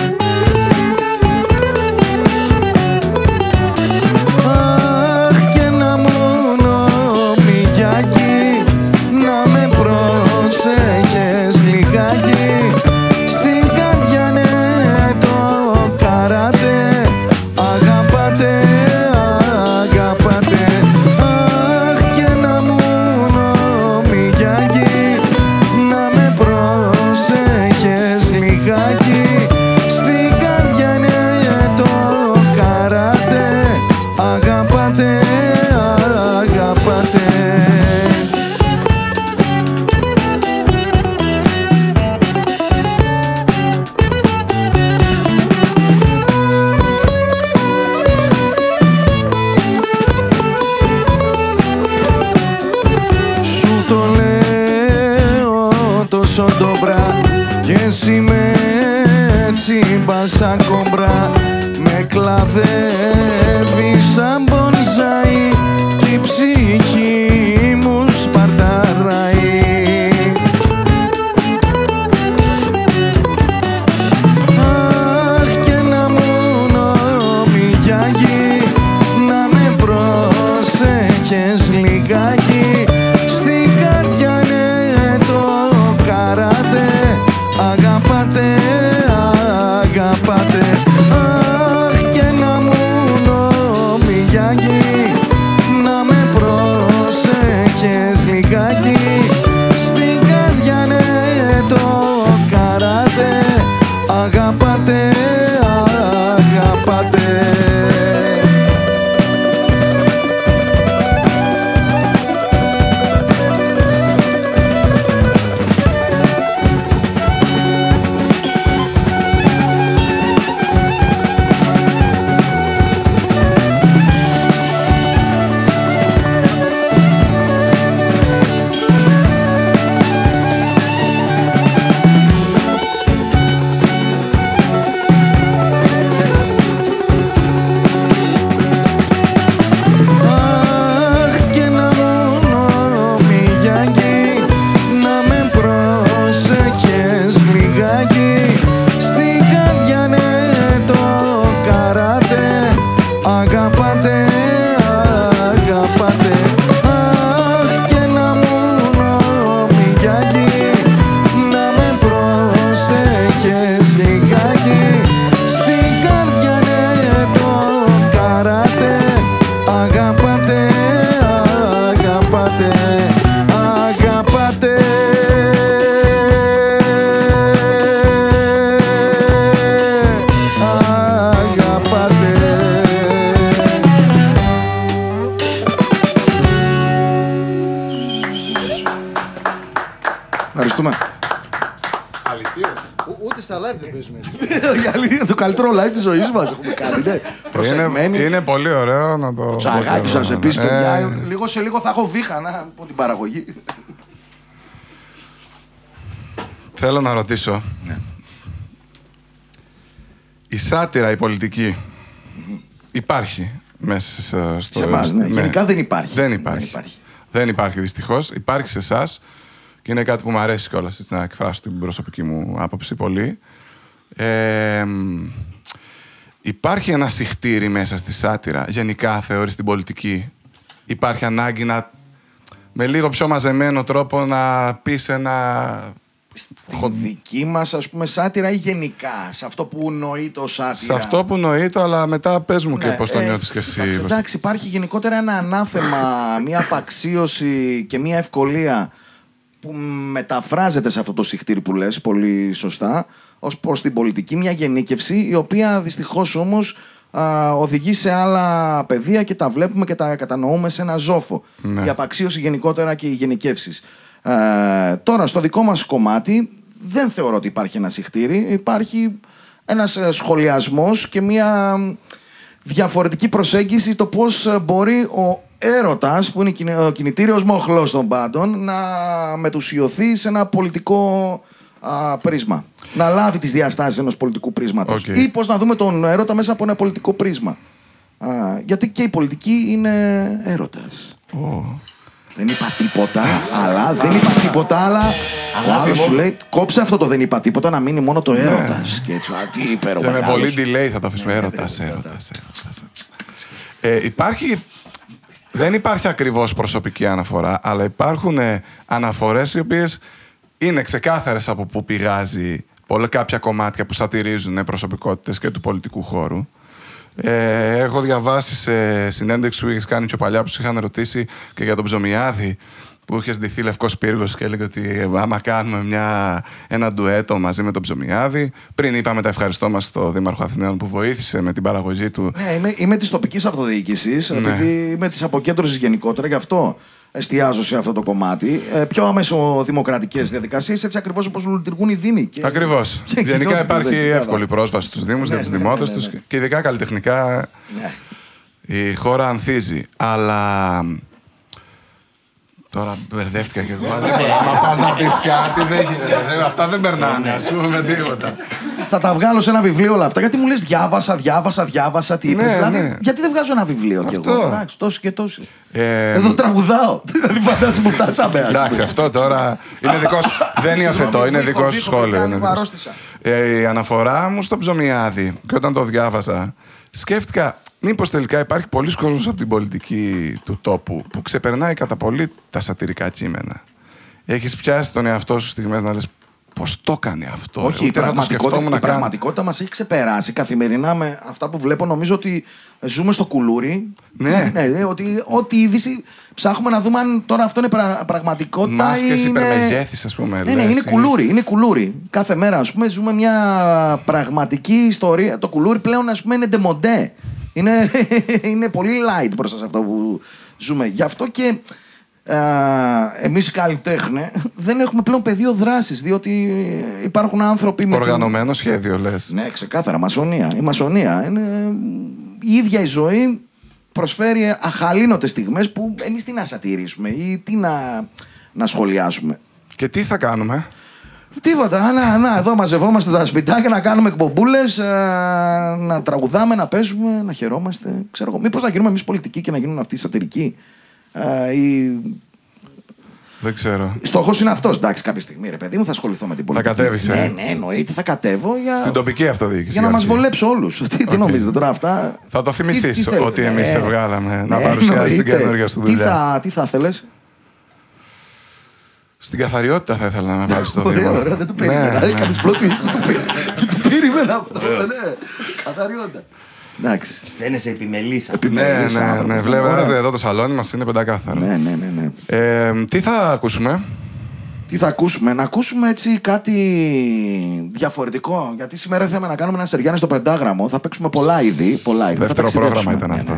Amen. Live τη ζωή μας έχουμε κάνει. ναι. Προσεγμένη. Είναι, είναι πολύ ωραίο να το. Τσαγάκι σα επίση, Ε, παιδιά. Λίγο σε λίγο θα έχω βήχα να από την παραγωγή. Θέλω να ρωτήσω. Ναι. Η σάτυρα, η πολιτική, υπάρχει μέσα σε- στο... Σε εμάς, ναι. Γενικά δεν υπάρχει. Δεν Δεν υπάρχει. υπάρχει. Δεν υπάρχει, δυστυχώς. Υπάρχει σε εσάς και είναι κάτι που μου αρέσει κιόλας να εκφράσω την προσωπική μου άποψη πολύ. Ε, μ, υπάρχει ένα συχτήρι μέσα στη σάτυρα, γενικά θεωρείς την πολιτική. Υπάρχει ανάγκη να με λίγο πιο μαζεμένο τρόπο να πεις ένα Στη δική μας, ας πούμε, σάτυρα ή γενικά, σε αυτό που νοεί το σάτυρα; Σε αυτό που νοείται, αλλά μετά πες μου και Ναι, πώς το ε, νιώθεις κι εσύ. Εντάξει, εντάξει, υπάρχει γενικότερα ένα ανάθεμα, μια απαξίωση και μια ευκολία που μεταφράζεται σε αυτό το συχτήρι που λες πολύ σωστά ως προς την πολιτική, μια γενίκευση η οποία δυστυχώς όμως α, οδηγεί σε άλλα πεδία και τα βλέπουμε και τα κατανοούμε σε ένα ζόφο. Ναι. Η απαξίωση γενικότερα και οι γενικεύσεις. Ε, τώρα, στο δικό μας κομμάτι δεν θεωρώ ότι υπάρχει ένα συχτήρι. Υπάρχει ένας ε, σχολιασμός και μια μ, διαφορετική προσέγγιση το πώς ε, μπορεί ο έρωτας, που είναι κινη- ο κινητήριος μοχλός των πάντων, να μετουσιωθεί σε ένα πολιτικό α, πρίσμα. Να λάβει τις διαστάσεις ενός πολιτικού πρίσματος. Οκ. Ή πώς να δούμε τον έρωτα μέσα από ένα πολιτικό πρίσμα. Α, γιατί και η πολιτική είναι έρωτας. Δεν είπα τίποτα, αλλά δεν είπα τίποτα, αλλά ο Αγάπη άλλος μου. σου λέει κόψε αυτό το δεν είπα τίποτα να μείνει μόνο το έρωτας. Και έτσι, α, τι υπέροχο. Και με μεγάλος. πολύ delay θα το αφήσουμε. Ναι, Έρωτας, ναι, έρωτας, έρωτας. Ε, υπάρχει... Δεν υπάρχει ακριβώς προσωπική αναφορά, αλλά υπάρχουν ε, αναφορές οι οποίες είναι ξεκάθαρες από πού πηγάζει πολλά κάποια κομμάτια που σατυρίζουν ε, προσωπικότητες και του πολιτικού χώρου. Ε, έχω διαβάσει σε συνέντευξη που είχες κάνει πιο παλιά που σου είχαν ρωτήσει και για τον Ψωμιάδη που είχε ντυθεί λευκός πύργος και έλεγε ότι ε, άμα κάνουμε μια, ένα ντουέτο μαζί με τον Ψωμιάδη. Πριν είπαμε τα ευχαριστώ μας στον Δήμαρχο Αθηναίων που βοήθησε με την παραγωγή του. Ναι, είμαι, είμαι της τοπικής αυτοδιοίκησης, Ναι. επειδή είμαι της αποκέντρωσης γενικότερα, γι' αυτό εστιάζω σε αυτό το κομμάτι. Ε, πιο αμέσω δημοκρατικές διαδικασίες, έτσι ακριβώς όπως λειτουργούν οι Δήμοι. Και- Ακριβώς. και Γενικά κοινότητες, υπάρχει δεν ξέρω. εύκολη πρόσβαση στους Δήμους Ναι, για τους ναι, δημότες ναι, ναι, του ναι. και ειδικά καλλιτεχνικά Ναι. η χώρα ανθίζει. Αλλά. Τώρα μπερδεύτηκα και εγώ. Δεν μπορώ. Μα πας να πεις κάτι, δεν γίνεται. Δεν- Αυτά δεν περνάνε, ας πούμε τίποτα. Θα τα βγάλω σε ένα βιβλίο όλα αυτά. Γιατί μου λες διάβασα, διάβασα, διάβασα. Τι είπες. Ναι, δηλαδή, ναι. γιατί δεν βγάζω ένα βιβλίο κι εγώ; Αυτό. Εντάξει, τόσοι και τόσοι. Ε, Εδώ τραγουδάω. *laughs* Δηλαδή, φαντάζομαι που φτάσαμε. ας πούμε. Εντάξει, αυτό τώρα είναι δικό σου. Δεν υιοθετώ, είναι Δίχω, δικό σου δίχω, σχόλιο. παιδιά, είναι λίγο δικό σου. αρρώστησα. Ε, η αναφορά μου στο ψωμιάδι και όταν το διάβασα, σκέφτηκα μήπως τελικά υπάρχει πολλοί κόσμος από την πολιτική του τόπου που ξεπερνάει κατά πολύ τα σατυρικά κείμενα. Έχεις πιάσει τον εαυτό σου στιγμές να λες πώς το έκανε αυτό. Όχι, η Ούτε θα το πραγματικότητα, σκεφτόμουν η να κάνω. πραγματικότητα μας έχει ξεπεράσει καθημερινά με αυτά που βλέπω. Νομίζω ότι ζούμε στο κουλούρι. Ναι. ναι ότι ό,τι είδηση ψάχνουμε να δούμε αν τώρα αυτό είναι πρα- πραγματικότητα. Μάσκες ή είναι... υπερμεγέθης, ας πούμε, Ναι, ναι, λες, είναι ή- κουλούρι. Είναι κουλούρι. Κάθε μέρα, ας πούμε, ζούμε μια πραγματική ιστορία. Το κουλούρι πλέον, ας πούμε, είναι ντεμοντέ. Είναι, *laughs* είναι πολύ light μπροστά σε αυτό που ζούμε. Γι' αυτό και α, εμείς οι καλλιτέχνε δεν έχουμε πλέον πεδίο δράσης, διότι υπάρχουν άνθρωποι με... την- Οργανωμένο σχέδιο λες. Ναι, ξεκάθαρα, μασονία. Η μασονία είναι η ίδια η ζωή προσφέρει αχαλήνοτες στιγμές που εμείς τι να σατηρήσουμε ή τι να, να σχολιάσουμε. Και τι θα κάνουμε; Τίποτα. Να, να, εδώ μαζευόμαστε τα σπιτάκια να κάνουμε εκπομπούλες, να τραγουδάμε, να παίζουμε, να χαιρόμαστε. Ξέρω εγώ. Μήπως να γίνουμε εμείς πολιτικοί και να γίνουν αυτοί σατυρικοί. Ε, ή... Δεν ξέρω. Στόχος είναι αυτός. Εντάξει, κάποια στιγμή, ρε παιδί μου, θα ασχοληθώ με την πολιτική. κατέβεις, ε; Ναι, ναι, εννοείται, θα κατέβω για, Στην τοπική αυτοδιοίκηση. για να μας όχι. βολέψω όλους. τι, τι νομίζετε τώρα αυτά; Θα το Τι- θυμηθείς τι θέλετε, ότι εμείς σε βγάλαμε να παρουσιάσεις την εννοείται. καινούργια σου Τι δουλειά. θα, τι θα ήθελες; Στην καθαριότητα θα ήθελα να με βάλεις στο Δήμο. Ωραία, ωραία, δεν το Ναι, περίμενα. ναι. Έκανες plot twist, δεν το περίμενα. *laughs* Δεν το περίμενα αυτό. ναι. Καθαριότητα. Εντάξει. Φαίνεσαι επιμελής. Ναι, Επιμελής ναι, ναι. άνθρωπος. Βλέπω Ωραία. εδώ το σαλόνι μας είναι πεντακάθαρο. Ναι, ναι, ναι, ναι. Ε, τι θα ακούσουμε; Τι θα ακούσουμε, να ακούσουμε έτσι κάτι διαφορετικό. Γιατί σήμερα θέλουμε να κάνουμε ένα σεριάνι στο πεντάγραμμο. Θα παίξουμε πολλά είδη. Πολλά είδη. Θα Δεύτερο ταξιδέψουμε. πρόγραμμα ήταν Ναι, αυτό.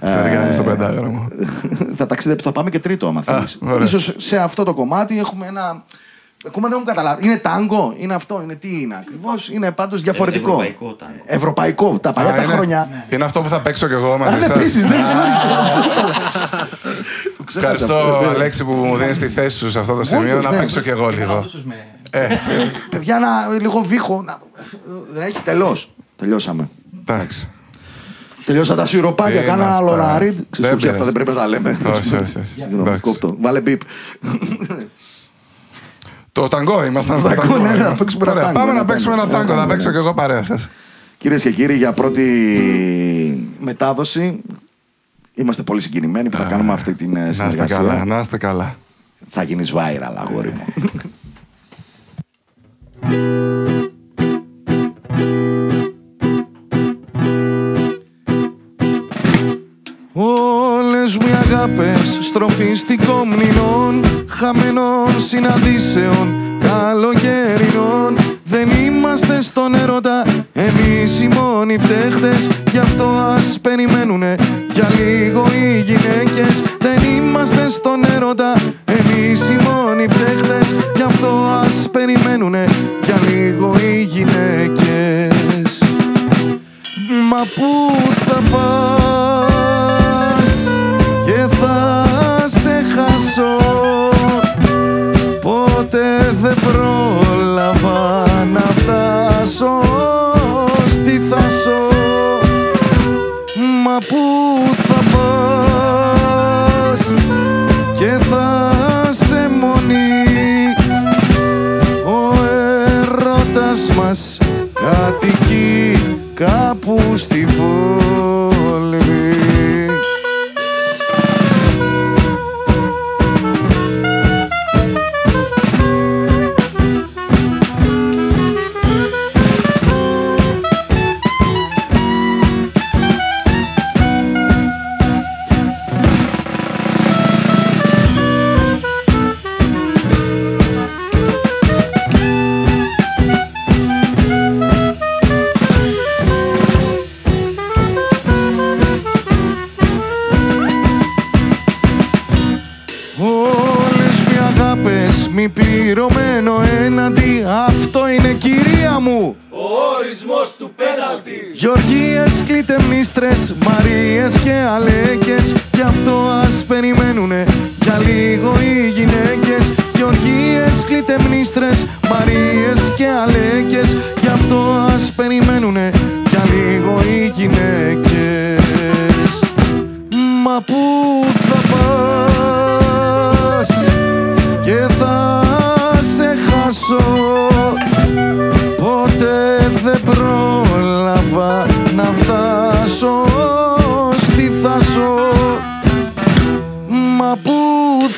ναι. Σεριάνι στο πεντάγραμμο. *laughs* θα ταξιδέψουμε, θα πάμε και τρίτο, άμα θέλεις. ωραία. Ίσως σε αυτό το κομμάτι έχουμε ένα Ακόμα δεν μου καταλάβει. Είναι τάγκο, είναι αυτό, είναι τι είναι ακριβώς. Είναι πάντως διαφορετικό. ευρωπαϊκό τάγκο. Ευρωπαϊκό. Τα παλιά Α, τα είναι- χρόνια. Είναι αυτό που θα παίξω κι εγώ Α, μαζί ναι, σας. επίσης, ναι, Το ξέχασα αυτό, Ευχαριστώ, ναι. Αλέξη, που μου δίνεις τη θέση σου σε αυτό το σημείο Όντως, να ναι. παίξω κι εγώ Να λίγο. δώσεις με... Έτσι, έτσι. Παιδιά, να, λίγο βήχο. Να... Δεν έχει τελώς. Τελειώσαμε. Εντάξει. Τελειώσα τα σιροπάκια. Τι Κάνα είναι άλλο αυτά; να ρίτ. Δεν Ξέρεις ότι αυτά πειράζει. δεν πρέπει να τα λέμε. Όχι, όχι, όχι. Συγγνώμη, Εντάξει. κόφτω. Βάλε μπίπ. Το ταγκό, ήμασταν στο Ταγκό, ταγκό. ναι, ναι, να Είμαστε. παίξουμε ένα Ωραία, τάγκο, Πάμε ένα να παίξουμε ένα τάγκο. τάγκο, Ένα θα τάγκο, παίξω ναι. κι εγώ παρέα σας. Κυρίες και κύριοι, για πρώτη μετάδοση είμαστε πολύ συγκινημένοι που θα κάνουμε αυτή την ε, Να είστε καλά, συνεργασία. να είστε καλά. Θα γίνει viral, αγόρι μου. Όλες μου οι αγάπες στροφιστικών μνηνών Χαμένων συναντήσεων καλοκαιρινών. Δεν είμαστε στον έρωτα εμείς οι μόνοι φταίχτες. Γι' αυτό ας περιμένουνε για λίγο οι γυναίκες. Δεν είμαστε στον έρωτα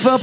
θα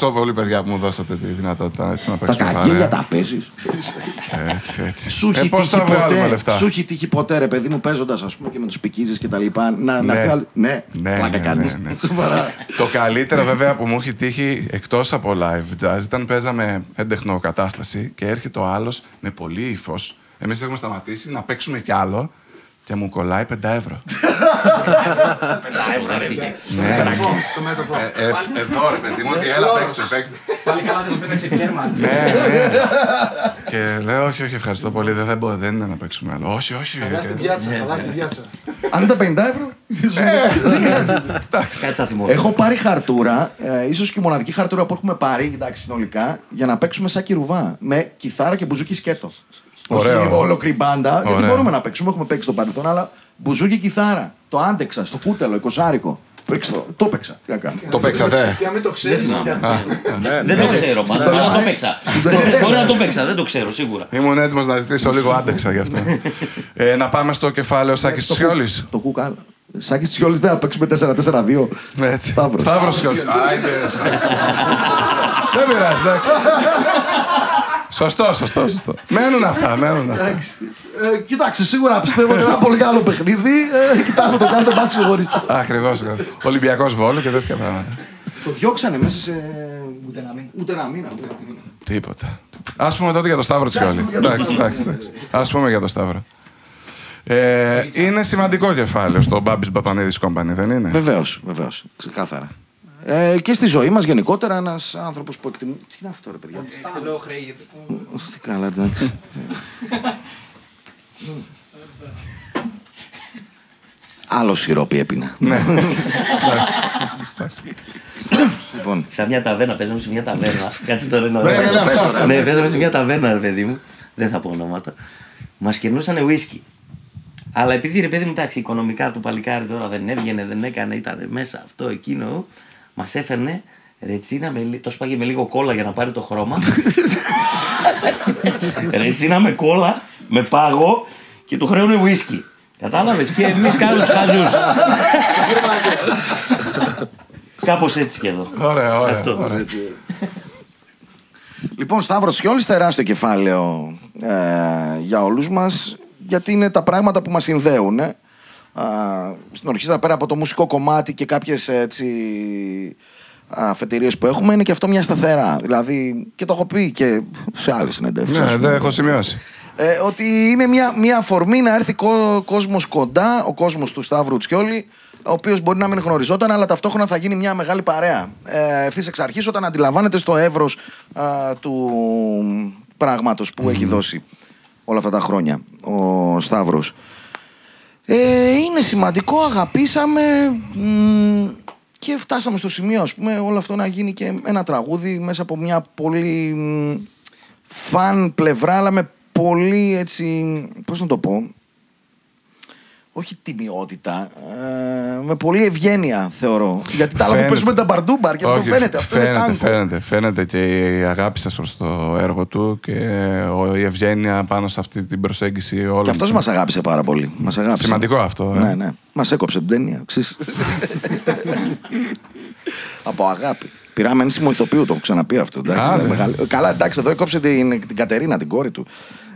Ευχαριστώ πολύ, παιδιά, που μου δώσατε τη δυνατότητα έτσι, να Τα παίξουμε κακίλια παρέα. τα παίζεις. Έτσι, έτσι. Σου Ε, έχει πώς τύχει θα βγάλουμε ποτέ, λεφτά; σου έχει τύχει ποτέ ρε παιδί μου παίζοντας ας πούμε και με τους πικίζε και τα λοιπά. Να, να Ναι. έρθει άλλο- Ναι, Ναι, πλάκα ναι, κάνεις. ναι, ναι. Σοβαρά. Το καλύτερο βέβαια που μου έχει τύχει εκτός από live jazz ήταν παίζαμε έντεχνο κατάσταση και έρχεται ο άλλος με πολύ ύφος. Εμείς έχουμε σταματήσει να παίξουμε κι άλλο και μου κολλάει 5 ευρώ. ναι, Στο μέτωπο. ε, ε, εδώ ρε παιδί μου, ότι έλα παίξτε, παίξτε. Πάλι καλά δεν σου πέταξε φιέρμα. ναι, ναι. και λέω, όχι, όχι, ευχαριστώ πολύ, δεν, θα μπω, δεν είναι να παίξουμε άλλο. Όχι, όχι. Θα στην ε, πιάτσα, θα στην πιάτσα. Αν ήταν 50 ευρώ. Εντάξει. Κάτι θα θυμόσαι. Έχω πάρει χαρτούρα, ε, ίσως και η μοναδική χαρτούρα που έχουμε πάρει, εντάξει, συνολικά, για να παίξουμε σαν κυρουβά. Με κιθάρα και μπουζούκι σκέτο. Ωραίο. Όχι ολόκληρη μπάντα, γιατί Ωραίο. μπορούμε να παίξουμε, έχουμε παίξει στο παρελθόν, αλλά μπουζούκι κιθάρα. Το άντεξα, στο κούτελο, εικοσάρικο. Παίξ' το. Το παίξα. Τι να κάνω. Το παίξατε; Και αν μην το ξέρεις. Δεν το ξέρω, μα αλλά το παίξα. Μπορεί να το παίξα, δεν το ξέρω σίγουρα. Ήμουν έτοιμος να ζητήσω λίγο άντεξα γι' αυτό. *laughs* ε, να πάμε στο κεφάλαιο Σάκης Τσιόλης. Το κούκα. Σάκης Τσιόλης δεν θα παίξουμε 4-4-2. Έτσι. Σταύρος. Σταύρος Τσιόλης. Άιντε, Σάκης. Δεν πειράζει, εντάξει. *laughs* Σωστό, σωστό, σωστό. Μένουν αυτά, μένουν αυτά. Εντάξει. Ε, κοιτάξτε, σίγουρα πιστεύω ότι είναι ένα πολύ καλό παιχνίδι. Ε, κοιτάμε το κάθε μάτι χωριστά. Ακριβώς. Ολυμπιακός βόλο και τέτοια πράγματα. Το διώξανε μέσα σε. Ούτε να μην. Ούτε ένα μήνα. ούτε ένα μήνα. Τίποτα. Α πούμε τότε για το Σταύρο Τσιόλη. πούμε για τον Εντάξει, εντάξει, εντάξει. Α πούμε για το Σταύρο. Ε, είναι σημαντικό κεφάλαιο στο Μπάμπης Μπαπανίδη Company, δεν είναι; Βεβαίως, βεβαίως. Ξεκάθαρα. Ε, και στη ζωή μας γενικότερα ένας άνθρωπος που εκτιμεί. Τι είναι αυτό, ρε παιδιά; Το λέω χρέη γιατί το- Τι καλά, εντάξει. Άλλο σιρόπι έπινα. Ναι. λοιπόν, Σε μια ταβέρνα, παίζαμε σε μια ταβέρνα. Κάτσε τώρα να Ναι, ναι, ναι, αυτό. Ναι, παίζαμε σε μια ταβέρνα, ρε παιδί μου. Δεν θα πω ονόματα. Μας κερνούσαν ουίσκι. Αλλά επειδή ρε παιδί μου, εντάξει, οικονομικά του παλικάρι τώρα δεν έβγαινε, δεν έκανε, ήταν μέσα αυτό, εκείνο, μας έφερνε ρετσίνα με, λι- το σπάγε με λίγο κόλλα για να πάρει το χρώμα. *laughs* ρετσίνα με κόλλα, με πάγο και του χρέωνε ουίσκι. Κατάλαβες; Και εμείς κάνουμε τους χαζούς. *laughs* Κάπως έτσι και εδώ. Ωραία, ωραία. Αυτό. ωραία. λοιπόν Σταύρος Σιόλης τεράστιο κεφάλαιο ε, για όλους μας γιατί είναι τα πράγματα που μας συνδέουν. Ε. Α, στην ορχήστρα πέρα από το μουσικό κομμάτι και κάποιες έτσι αφετηρίες που έχουμε είναι και αυτό μια σταθερά. Δηλαδή και το έχω πει και σε άλλες συνεντεύξεις. ας Ναι, πούμε. δεν έχω σημειώσει. Ε, ότι είναι μια, μια αφορμή να έρθει κο, κόσμος κοντά, ο κόσμος του Σταύρου Τσιόλη, ο οποίος μπορεί να μην γνωριζόταν, αλλά ταυτόχρονα θα γίνει μια μεγάλη παρέα. Ε, Ευθύς εξ αρχής, όταν αντιλαμβάνεται στο εύρος α, του πράγματος που έχει δώσει όλα αυτά τα χρόνια ο Σταύρος. Ε, είναι σημαντικό, αγαπήσαμε μ, και φτάσαμε στο σημείο, ας πούμε, όλο αυτό να γίνει και ένα τραγούδι μέσα από μια πολύ μ, φαν πλευρά, αλλά με πολύ έτσι, πώς να το πω, όχι τιμιότητα, ε, με πολύ ευγένεια θεωρώ. Γιατί τα άλλα που Φαίνεται. παίζουμε τα μπαρντούμπαρ και αυτό Όχι, φαίνεται. Αυτό είναι φαίνεται, τάγκο. φαίνεται, φαίνεται και η αγάπη σας προς το έργο του και ο- η ευγένεια πάνω σε αυτή την προσέγγιση όλων. Και αυτός των- μας αγάπησε πάρα πολύ. Μας αγάπησε. Σημαντικό αυτό, ε. Ναι, ναι. Μας έκοψε την ταινία. ξέρεις. *laughs* Από αγάπη. Πήραμε ένσημο ηθοποιού, το έχω ξαναπεί αυτό. Εντάξει, Άντε. μεγάλη- Καλά, εντάξει, εδώ έκοψε την, την Κατερίνα, την κόρη του.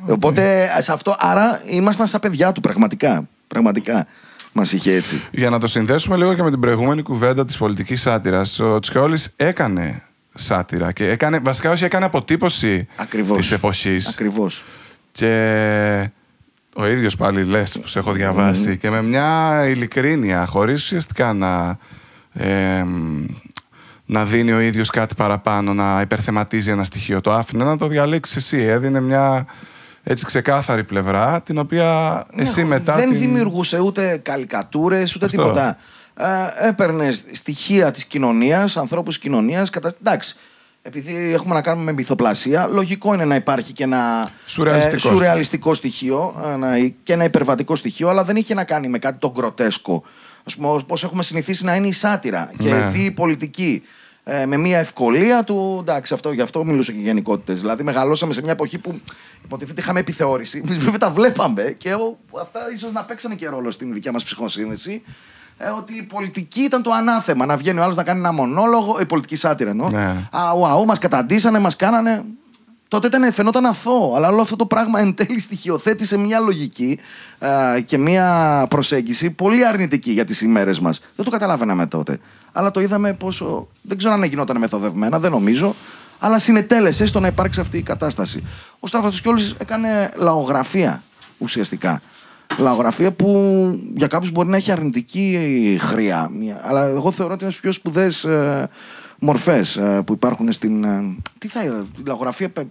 Οπότε σε αυτό, άρα ήμασταν σαν παιδιά του, πραγματικά. Πραγματικά μας είχε έτσι. Για να το συνδέσουμε λίγο και με την προηγούμενη κουβέντα της πολιτικής σάτυρας, ο Τσιόλης έκανε σάτυρα και έκανε, βασικά όχι έκανε αποτύπωση Ακριβώς. της εποχής. Ακριβώς. Και ο ίδιος πάλι λες που σε έχω διαβάσει και με μια ειλικρίνεια, χωρίς ουσιαστικά να, εμ, να δίνει ο ίδιος κάτι παραπάνω, να υπερθεματίζει ένα στοιχείο. Το άφηνε να το διαλέξεις εσύ. Έδινε μια έτσι ξεκάθαρη πλευρά, την οποία εσύ Ναι, μετά δεν την... δημιουργούσε ούτε καλικατούρες ούτε Αυτό. τίποτα. Ε, έπαιρνε στοιχεία της κοινωνίας, ανθρώπους της κοινωνίας. Κατα... Εντάξει, επειδή έχουμε να κάνουμε με μυθοπλασία, λογικό είναι να υπάρχει και ένα Σουρεαλιστικό ε, σουρεαλιστικός στοιχείο ένα, και ένα υπερβατικό στοιχείο, αλλά δεν είχε να κάνει με κάτι το γκροτέσκο. Ας πούμε, πώς έχουμε συνηθίσει να είναι η σάτυρα και Ναι. δει η πολιτική. Ε, με μια ευκολία του. Εντάξει, αυτό, γι' αυτό μιλούσα και γενικότητες. Δηλαδή, μεγαλώσαμε σε μια εποχή που υποτίθεται είχαμε επιθεώρηση. Εμεί *laughs* βέβαια τα βλέπαμε και ο, αυτά ίσως να παίξανε και ρόλο στην δικιά μας ψυχοσύνδεση. Ε, ότι η πολιτική ήταν το ανάθεμα. Να βγαίνει ο άλλος να κάνει ένα μονόλογο. Η πολιτική σάτυρα εννοώ. Ναι. Αου, αου, μας καταντήσανε, μας κάνανε. Τότε ήταν, φαινόταν αθώο, αλλά όλο αυτό το πράγμα εν τέλει στοιχειοθέτησε μια λογική α, και μια προσέγγιση πολύ αρνητική για τις ημέρες μας. Δεν το καταλάβαιναμε τότε. Αλλά το είδαμε πόσο. Δεν ξέρω αν γινόταν μεθοδευμένα, δεν νομίζω. Αλλά συνετέλεσε στο να υπάρξει αυτή η κατάσταση. Ο Σταύρος Κιόλης έκανε λαογραφία ουσιαστικά. Λαογραφία που για κάποιους μπορεί να έχει αρνητική χρειά. Μια- Αλλά εγώ θεωρώ ότι είναι στι πιο σπουδαίες μορφές που υπάρχουν στην. ε, Τι θα η λαογραφία πε-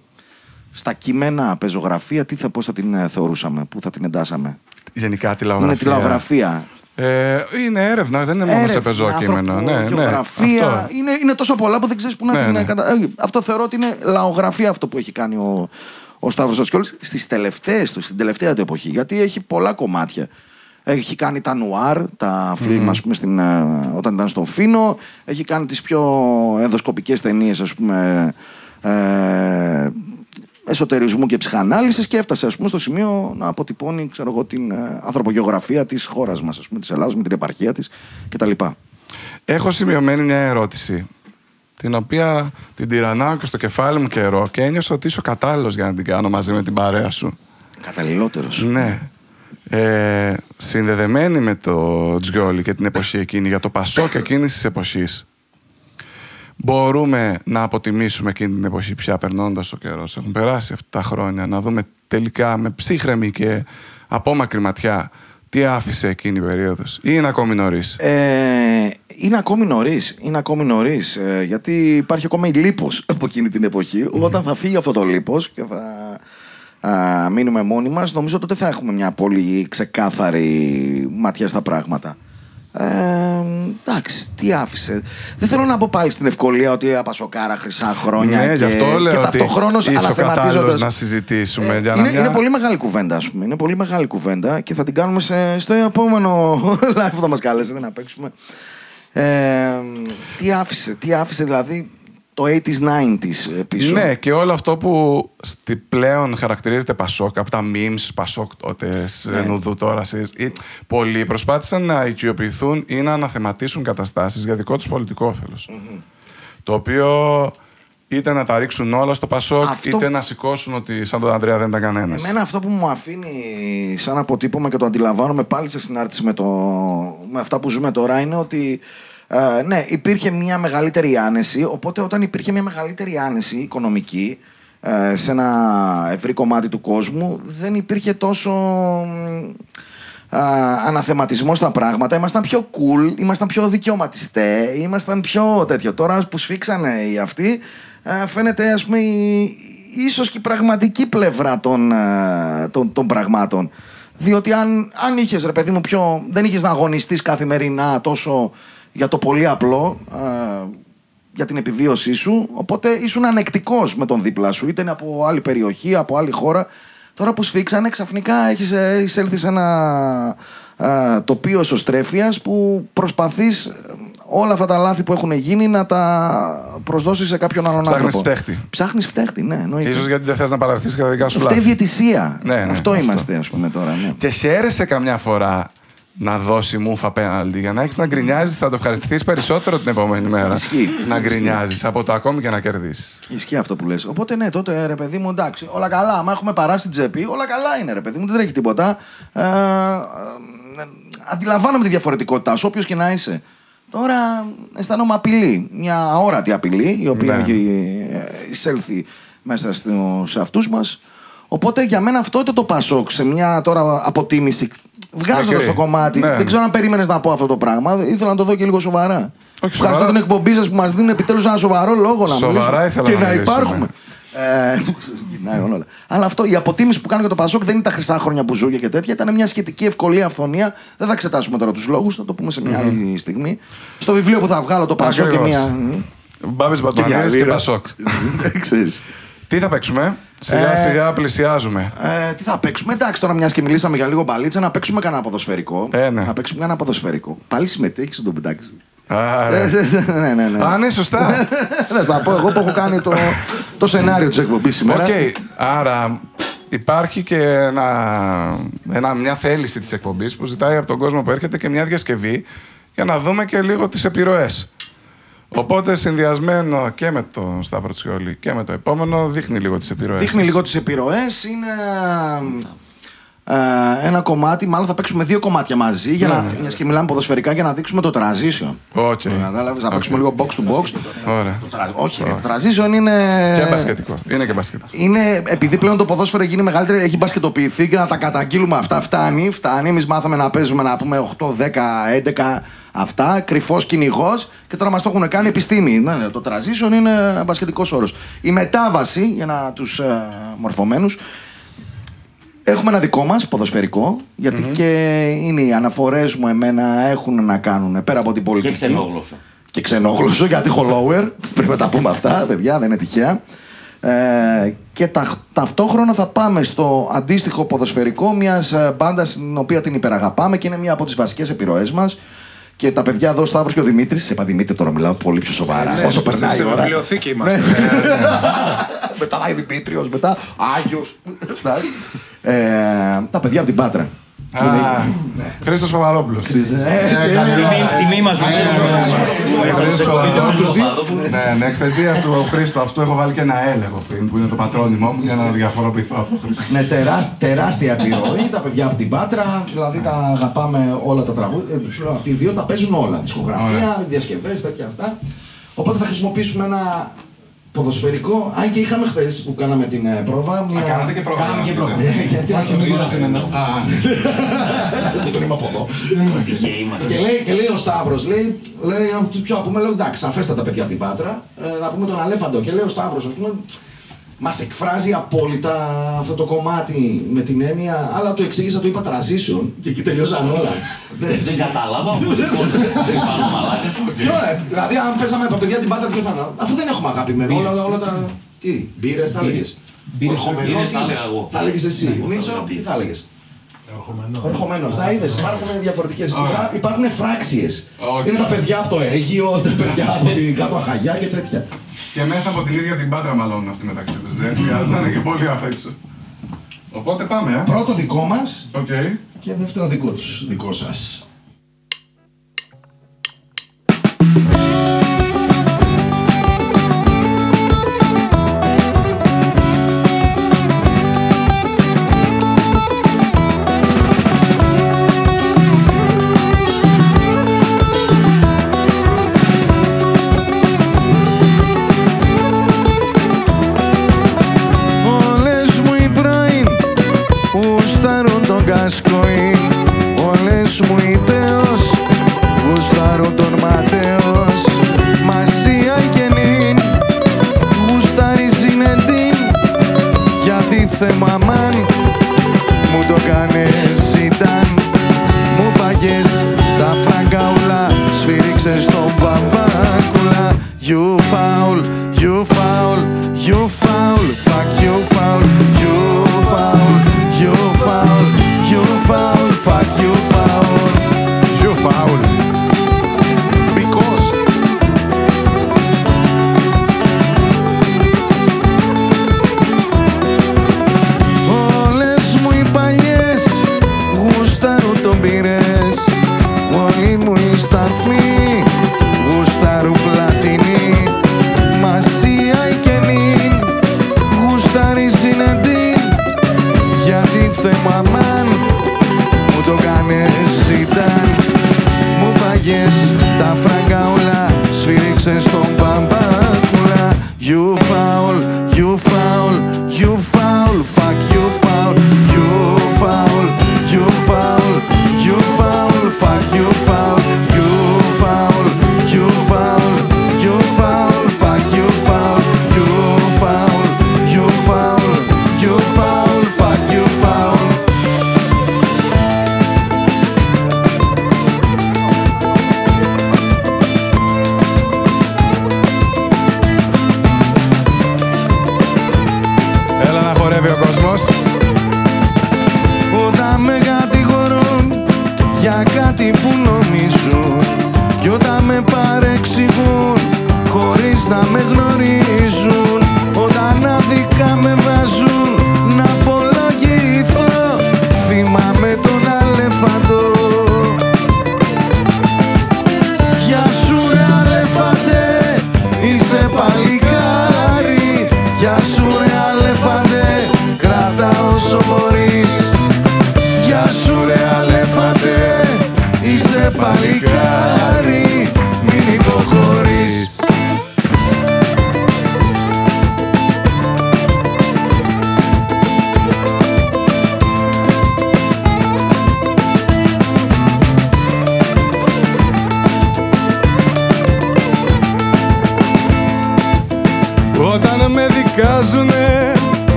στα κείμενα, πεζογραφία, τι θα, πώς θα την ε, θεωρούσαμε, πού θα την εντάσσαμε. Γενικά τη λαογραφία. Είναι τη λαογραφία. Ε, είναι έρευνα, δεν είναι μόνο σε Έρευνα, πεζόκειμενο. Ναι, ναι, γεωγραφία. αυτό. είναι, είναι τόσο πολλά που δεν ξέρεις πού να Ναι, την. ναι. κατα- ε, Αυτό θεωρώ ότι είναι λαογραφία αυτό που έχει κάνει ο, ο Σταύρος Τσιόλης στις τελευταίες του, στην τελευταία του εποχή. Γιατί έχει πολλά κομμάτια. Έχει κάνει τα νουάρ, τα φιλμ, ας πούμε, στην, ε, όταν ήταν στο Φίνο. Έχει κάνει τις πιο ενδοσκοπικές ταινίες, ας πούμε, ε, εσωτερισμού και ψυχανάλυσης και έφτασε, ας πούμε, στο σημείο να αποτυπώνει, ξέρω εγώ, την ε, ανθρωπογεωγραφία της χώρας μας, ας πούμε, της Ελλάδας με την επαρχία της κτλ. Έχω σημειωμένη μια ερώτηση. Την οποία την τυραννάω και στο κεφάλι μου καιρό και ένιωσα ότι είσαι ο κατάλληλος για να την κάνω μαζί με την παρέα σου. Καταλληλότερος. Ναι. Ε, συνδεδεμένη με το Τζιόλι και την εποχή εκείνη, για το Πασόκ εκείνης της εποχής. Μπορούμε να αποτιμήσουμε εκείνη την εποχή πια περνώντας ο καιρό. Έχουν περάσει αυτά τα χρόνια. Να δούμε τελικά με ψύχρεμη και απόμακρη ματιά τι άφησε εκείνη η περίοδος. Ή είναι ακόμη νωρίς; Ε, είναι ακόμη νωρίς. Είναι ακόμη νωρίς. Ε, γιατί υπάρχει ακόμα η λίπος από εκείνη την εποχή. Όταν θα φύγει αυτό το λίπος και θα α, μείνουμε μόνοι μας, νομίζω τότε θα έχουμε μια πολύ ξεκάθαρη ματιά στα πράγματα. Ε, εντάξει, τι άφησε. Δεν θέλω να πω πάλι στην ευκολία ότι απασοκάρα χρυσά χρόνια Ναι, και, γι' αυτό λέω και ότι ταυτοχρόνως είσαι ο κατάλληλος αναθεματίζοντας να συζητήσουμε. για να είναι, μια- είναι πολύ μεγάλη κουβέντα, ας πούμε. Είναι πολύ μεγάλη κουβέντα και θα την κάνουμε σε, στο επόμενο *laughs* live που θα μας καλέσετε να παίξουμε. Ε, τι άφησε, τι άφησε δηλαδή το 80s, 90s ε, πίσω. Ναι, και όλο αυτό που στη πλέον χαρακτηρίζεται Πασόκ, από τα memes Πασόκ τότε, Ναι. Νουδού τώρα, σε- ή- πολλοί προσπάθησαν να οικειοποιηθούν ή να αναθεματίσουν καταστάσεις για δικό τους πολιτικό όφελος. Το οποίο είτε να τα ρίξουν όλα στο Πασόκ, Αυτό- είτε να σηκώσουν ότι σαν τον Ανδρέα δεν ήταν κανένας. Εμένα αυτό που μου αφήνει σαν αποτύπωμα και το αντιλαμβάνομαι πάλι σε συνάρτηση με, το, με αυτά που ζούμε τώρα είναι ότι ε, ναι, υπήρχε μια μεγαλύτερη άνεση. Οπότε όταν υπήρχε μια μεγαλύτερη άνεση οικονομική ε, σε ένα ευρύ κομμάτι του κόσμου δεν υπήρχε τόσο α, αναθεματισμό στα πράγματα. Ήμασταν πιο cool, ήμασταν πιο δικαιωματιστέ, ήμασταν πιο τέτοιο. Τώρα που σφίξανε οι αυτοί, ε, φαίνεται ας πούμε η, ίσως και η πραγματική πλευρά των, ε, των, των πραγμάτων. Διότι αν, αν είχες ρε παιδί μου πιο, δεν είχες να αγωνιστείς καθημερινά τόσο για το πολύ απλό, ε, για την επιβίωσή σου, οπότε ήσουν ανεκτικός με τον δίπλα σου, είτε είναι από άλλη περιοχή, από άλλη χώρα. Τώρα που σφίξανε, ξαφνικά έχεις ε, εισέλθει σε ένα ε, τοπίο εσωστρέφειας που προσπαθείς ε, όλα αυτά τα λάθη που έχουν γίνει να τα προσδώσεις σε κάποιον άλλον Ψάχνεις άνθρωπο. φταίχτη. Ψάχνεις φταίχτη, ναι. εννοείται. Ίσως γιατί δεν θες να παραδεχτείς και τα δικά σου Φταίει λάθη. διαιτησία. Ναι, ναι, αυτό, αυτό. είμαστε, ας πούμε, τώρα. Ναι. Και χαίρεσαι καμιά φορά να δώσει μούφα πέναλτι για να έχεις να γκρινιάζεις, θα το ευχαριστηθείς περισσότερο την επόμενη μέρα. Ισχύει. Να γκρινιάζεις από το ακόμη και να κερδίσεις. Ισχύει αυτό που λες. Οπότε ναι, τότε ρε παιδί μου, εντάξει, όλα καλά. Άμα έχουμε παράσει την τσέπη, όλα καλά είναι ρε παιδί μου, δεν τρέχει τίποτα. Ε, ε, ε, αντιλαμβάνομαι τη διαφορετικότητά σου, όποιος και να είσαι. Τώρα αισθάνομαι απειλή. Μια αόρατη απειλή, η οποία Ναι. έχει ε, εισέλθει μέσα στο, σε αυτούς μας. Οπότε για μένα αυτό ήταν το Πασόκ σε μια τώρα αποτίμηση. Βγάζοντας Οκ. το κομμάτι. Ναι. Δεν ξέρω αν περίμενες να πω αυτό το πράγμα. Ήθελα να το δω και λίγο σοβαρά. Όχι, Ευχαριστώ σοβαρά. την εκπομπή σας που μας δίνουν επιτέλους ένα σοβαρό λόγο να Σοβαρά μιλήσουμε. ήθελα και να να, μιλήσουμε. υπάρχουμε. Ε, γυρνάει όλα. Αλλά αυτό, η αποτίμηση που κάνω για το Πασόκ δεν είναι τα χρυσά χρόνια που ζούσε και τέτοια. Ήταν μια σχετική ευκολία αφθονία. Δεν θα εξετάσουμε τώρα τους λόγους, θα το πούμε σε μια άλλη στιγμή. Στο βιβλίο που θα βγάλω το Πασόκ και Ακριβώς. μια. Μπάμπη Και μια Μπατμανίδη και λίρα. Πασόκ. *laughs* Ξέρεις. Τι θα παίξουμε, σιγά Ε, σιγά πλησιάζουμε. Ε, τι θα παίξουμε, εντάξει τώρα μιας και μιλήσαμε για λίγο μπαλίτσα, να παίξουμε κανένα ποδοσφαιρικό. Ε, ναι. Να παίξουμε κανένα ποδοσφαιρικό. Πάλι συμμετέχεις στον πεντάκι σου. Άρα. ναι, ναι, ναι. Α, ναι, σωστά. *laughs* Δεν θα πω εγώ που έχω κάνει το, το σενάριο της εκπομπής σήμερα. Οκ, άρα υπάρχει και ένα, ένα, μια θέληση της εκπομπής που ζητάει από τον κόσμο που έρχεται και μια διασκευή για να δούμε και λίγο τις επιρροές. Οπότε συνδυασμένο και με τον Σταύρο Τσιόλη και με το επόμενο δείχνει λίγο τις επιρροές. Δείχνει της. λίγο τις επιρροές. Είναι ε, ένα κομμάτι, μάλλον θα παίξουμε δύο κομμάτια μαζί, για να, μιας και μιλάμε ποδοσφαιρικά, για να δείξουμε το transition. OK. Το κατάλαβες, να παίξουμε λίγο box to box. Ωραία. Όχι, ρε, το transition είναι. Και μπασκετικό. Είναι και μπασκετικό. Είναι, επειδή πλέον το ποδόσφαιρο γίνει μεγαλύτερο, έχει μπασκετοποιηθεί και να τα καταγγείλουμε αυτά. Φτάνει, φτάνει. Εμείς μάθαμε να παίζουμε να πούμε 8, 10, 11 αυτά. Κρυφός κυνηγός και τώρα μας το έχουν κάνει επιστήμη. Ναι, ναι, το transition είναι μπασκετικός όρος. Η μετάβαση για να τους ε, μορφωμένους. Έχουμε ένα δικό μας ποδοσφαιρικό, γιατί και είναι οι αναφορές μου εμένα έχουν να κάνουν πέρα από την Και πολιτική. ξενόγλωσσο. Και ξενόγλωσσο, γιατί έχω lower. *laughs* Πρέπει να τα πούμε αυτά, παιδιά, δεν είναι τυχαία. Ε, και τα, ταυτόχρονα θα πάμε στο αντίστοιχο ποδοσφαιρικό μιας μπάντας την οποία την υπεραγαπάμε και είναι μια από τις βασικές επιρροές μας. Και τα παιδιά εδώ, Σταύρος και ο Δημήτρης. Είπα Δημήτρη, τώρα μιλάω πολύ πιο σοβαρά. Ναι, Όσο περνάει η Σε ώρα. βιβλιοθήκη είμαστε. Ναι. *laughs* μετά Άι Δημήτριος, μετά Άγιος. *laughs* ε, τα παιδιά από την Πάτρα. Α, Χρήστο Παπαδόπουλο. Ε, Τιμή- Τιμή μας Ναι, ναι, εξαιτία του Χρήστου αυτού έχω βάλει και ένα L εγώ πριν, που είναι το πατρόνιμο μου για να διαφοροποιηθώ από τον Χρήστο. Ναι, τεράσ- τεράστια επιρροή. τα παιδιά από την Πάτρα, δηλαδή τα αγαπάμε όλα τα τραγούδια. Ε, σου λέω, αυτοί οι δύο τα παίζουν όλα. Δισκογραφία, διασκευέ, τέτοια αυτά. Οπότε θα χρησιμοποιήσουμε ένα ποδοσφαιρικό. Αν και είχαμε χθες που κάναμε την ε, πρόβα. Μια... Α, κάνατε και πρόγραμμα. Κάναμε και πρόγραμμα. Ε, γιατί Όχι, με είδασαν εννοώ. δεν τον είμαι από εδώ. Τυχαίοι Και είμαστε. λέει, και λέει ο Σταύρος, λέει, λέει να του πιο πούμε, λέω εντάξει, αφέστατα παιδιά από την Πάτρα, ε, να πούμε τον Αλέφαντο. Και λέει ο Σταύρος, ας πούμε, μας εκφράζει απόλυτα αυτό το κομμάτι με την έννοια, αλλά το εξήγησα, το είπα transition και εκεί τελειώσαν όλα. Δεν- Δεν κατάλαβα όμως. Δεν κάνω μαλάκα. Τι ωραία, δηλαδή αν παίζαμε από παιδιά την Πάτρα, ποιο θα είναι, αφού δεν έχουμε αγάπη όλα, όλα τα. Τι, μπύρες, θα έλεγε. Μπύρες, μπύρες θα έλεγα εγώ. Θα έλεγε εσύ. Ναι, εγώ θα Μίτσο, έλεγα τι μπύρες. θα έλεγε. Ερχομένω. Να είδες, υπάρχουν διαφορετικές. Υπάρχουν φράξιες. Όχι. Είναι τα παιδιά από το Αίγυο, *laughs* τα παιδιά από την κάτω Αχαγιά και τέτοια. Και μέσα από την ίδια την Πάτρα μαλώνουν αυτοί μεταξύ τους. Δεν χρειάζεται να είναι και πολύ απ' έξω. Οπότε πάμε, ε. Πρώτο δικό μας Οκ. και δεύτερο δικό τους. Δικό σας.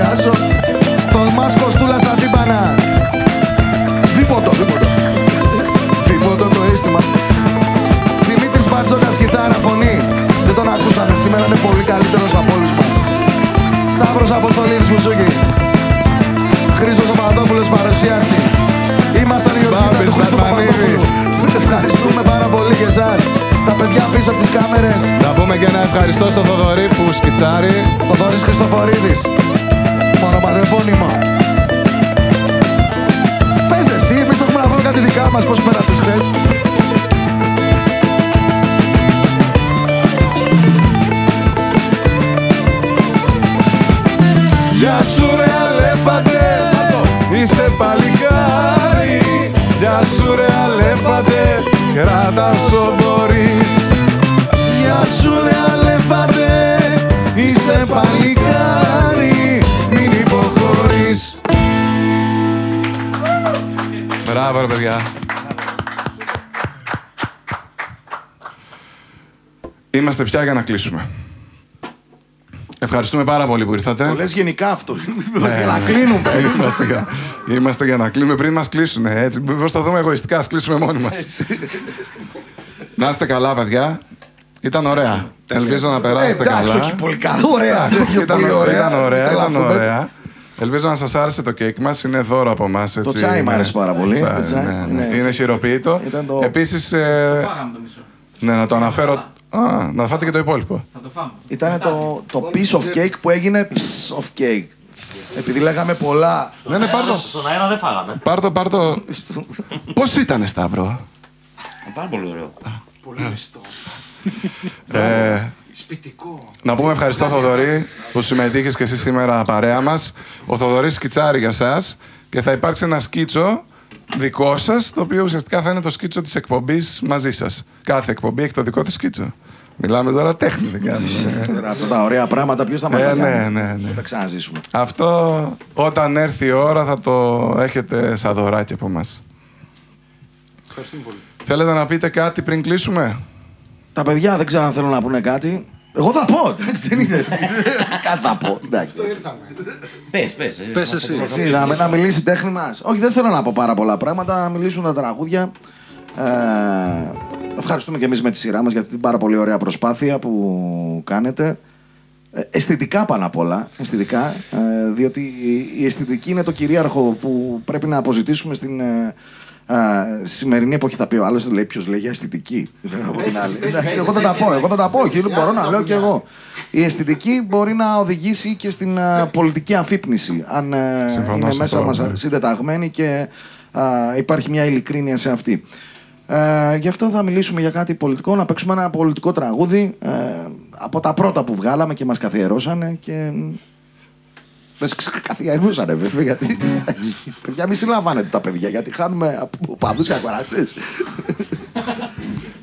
σχολιάσω. Θωμάς Κοστούλα στα τύμπανα. Δίποτο, δίποτο. Δίποτο το αίσθημα. Δημήτρης Μπαρτζόκας, κιθάρα, φωνή. Δεν τον ακούσατε σήμερα, είναι πολύ καλύτερος από όλους μας. Σταύρος Αποστολίδης Μουσούκη Χρήστος Παπαδόπουλος παρουσίαση. Είμαστε οι ορχήστρα του Χρήστου Παπαδόπουλου. Ευχαριστούμε πάρα πολύ και εσάς. Τα παιδιά πίσω από τις κάμερες. Να πούμε και ένα ευχαριστώ στον Θοδωρή που σκιτσάρει. Θοδωρής Χριστοφορίδης. Μονοπατεπώνυμο. Πες εσύ, εμείς το έχουμε να βρούμε κάτι δικά μας. Πώς πέρασες χθες. Γεια σου ρε αλέφαντε, είσαι παλικάρι. Γεια σου ρε αλέφαντε, κράτα όσο μπορείς. Γεια σου ρε αλέφαντε, είσαι παλικάρι. Μπράβο, ρε παιδιά. Είμαστε πια για να κλείσουμε. Ευχαριστούμε πάρα πολύ που ήρθατε. Το λες γενικά αυτό. Είμαστε Ναι, για να ναι. κλείνουμε. Είμαστε για, είμαστε για να κλείνουμε πριν μας κλείσουν. Έτσι. Μήπως το δούμε εγωιστικά, ας κλείσουμε μόνοι μας. να είστε καλά, παιδιά. Ήταν ωραία. Ελπίζω να Ε, περάσετε Εντάξει, καλά. όχι πολύ καλά. Ωραία. όχι ήταν, πολύ ωραία. ήταν ωραία, ήταν Τρελαθούμε. ωραία. Ελπίζω να σας άρεσε το κέικ μας. Είναι δώρο από εμάς. Το τσάι μου άρεσε πάρα πολύ. Τσάι, Το τσάι, ναι, ναι. ναι. Είναι χειροποίητο. Ήταν το- Επίσης, ε, Φάγαμε το μισό. ναι, να το αναφέρω... Α, να φάτε και το υπόλοιπο. Θα το φάμε. Ήταν το, το piece of cake που έγινε piece of cake. Επειδή λέγαμε πολλά. Ναι, ναι, πάρ' το. Στον αέρα δεν φάγαμε. Πάρ' το, πάρ' το. Πώς ήτανε, Σταύρο; Πάρα πολύ ωραίο. Πολύ μεστό. Ε, Σπιτικό. Να πούμε ευχαριστώ Θοδωρή που συμμετείχες και εσύ σήμερα παρέα μας. Ο Θοδωρής σκιτσάρει για σας και θα υπάρξει ένα σκίτσο δικό σας, το οποίο ουσιαστικά θα είναι το σκίτσο της εκπομπής μαζί σας. Κάθε εκπομπή έχει το δικό της σκίτσο. Μιλάμε τώρα τέχνη, δεν κάνουμε. Τώρα Αυτά τα ωραία πράγματα ποιος θα μας Ε, τα ναι, κάνει; ναι, ναι. Θα τα ξαναζήσουμε. Αυτό όταν έρθει η ώρα θα το έχετε σαν δωράκι από μας. Ευχαριστούμε πολύ. Θέλετε να πείτε κάτι πριν κλείσουμε; Τα παιδιά δεν ξέρω αν θέλουν να πούνε κάτι. Εγώ θα πω. Εντάξει, δεν είναι. Κάτι θα πω. Εντάξει. Ήρθαμε. Πες, πες. ε, Πες μας εσύ. το Εσύ, να, να μιλήσει η τέχνη μας. Όχι, δεν θέλω να πω πάρα πολλά πράγματα. Να μιλήσουν τα τραγούδια. Ε, ευχαριστούμε και εμείς με τη σειρά μας για την πάρα πολύ ωραία προσπάθεια που κάνετε. Ε, αισθητικά πάνω απ' όλα. Αισθητικά, ε, διότι η αισθητική είναι το κυρίαρχο που πρέπει να αποζητήσουμε στην ε, ε, σημερινή εποχή. Θα πει ο άλλος, λέει ποιος λέει για αισθητική. Δεν από την άλλη. Εντάξει, εγώ θα τα πω. Εγώ θα τα πω. Όχι, μπορώ να λέω κι εγώ. Η αισθητική μπορεί να οδηγήσει και στην ε, πολιτική αφύπνιση. Αν ε, Συμφωνώ είναι σε μέσα αυτό, μας ναι. συντεταγμένη και α, υπάρχει μια ειλικρίνεια σε αυτή. Ε, γι' αυτό θα μιλήσουμε για κάτι πολιτικό, να παίξουμε ένα πολιτικό τραγούδι ε, από τα πρώτα που βγάλαμε και μας καθιερώσανε και... Μας ξε- καθιερούσανε βέβαια, γιατί... παιδιά, μη συλλαμβάνετε τα παιδιά, γιατί χάνουμε από παδούς και ακροατές.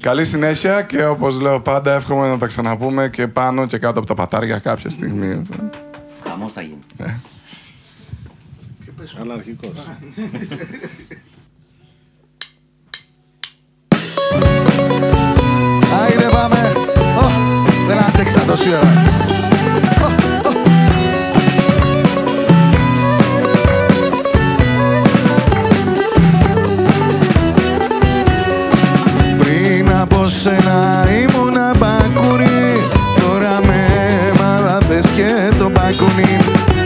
Καλή συνέχεια και όπως λέω πάντα εύχομαι να τα ξαναπούμε και πάνω και κάτω από τα πατάρια κάποια στιγμή. Χαμός θα γίνει. Αναρχικός. Άιντε πάμε! Ω, Δεν άντεξα τόση ώρα. Και το μπακούνι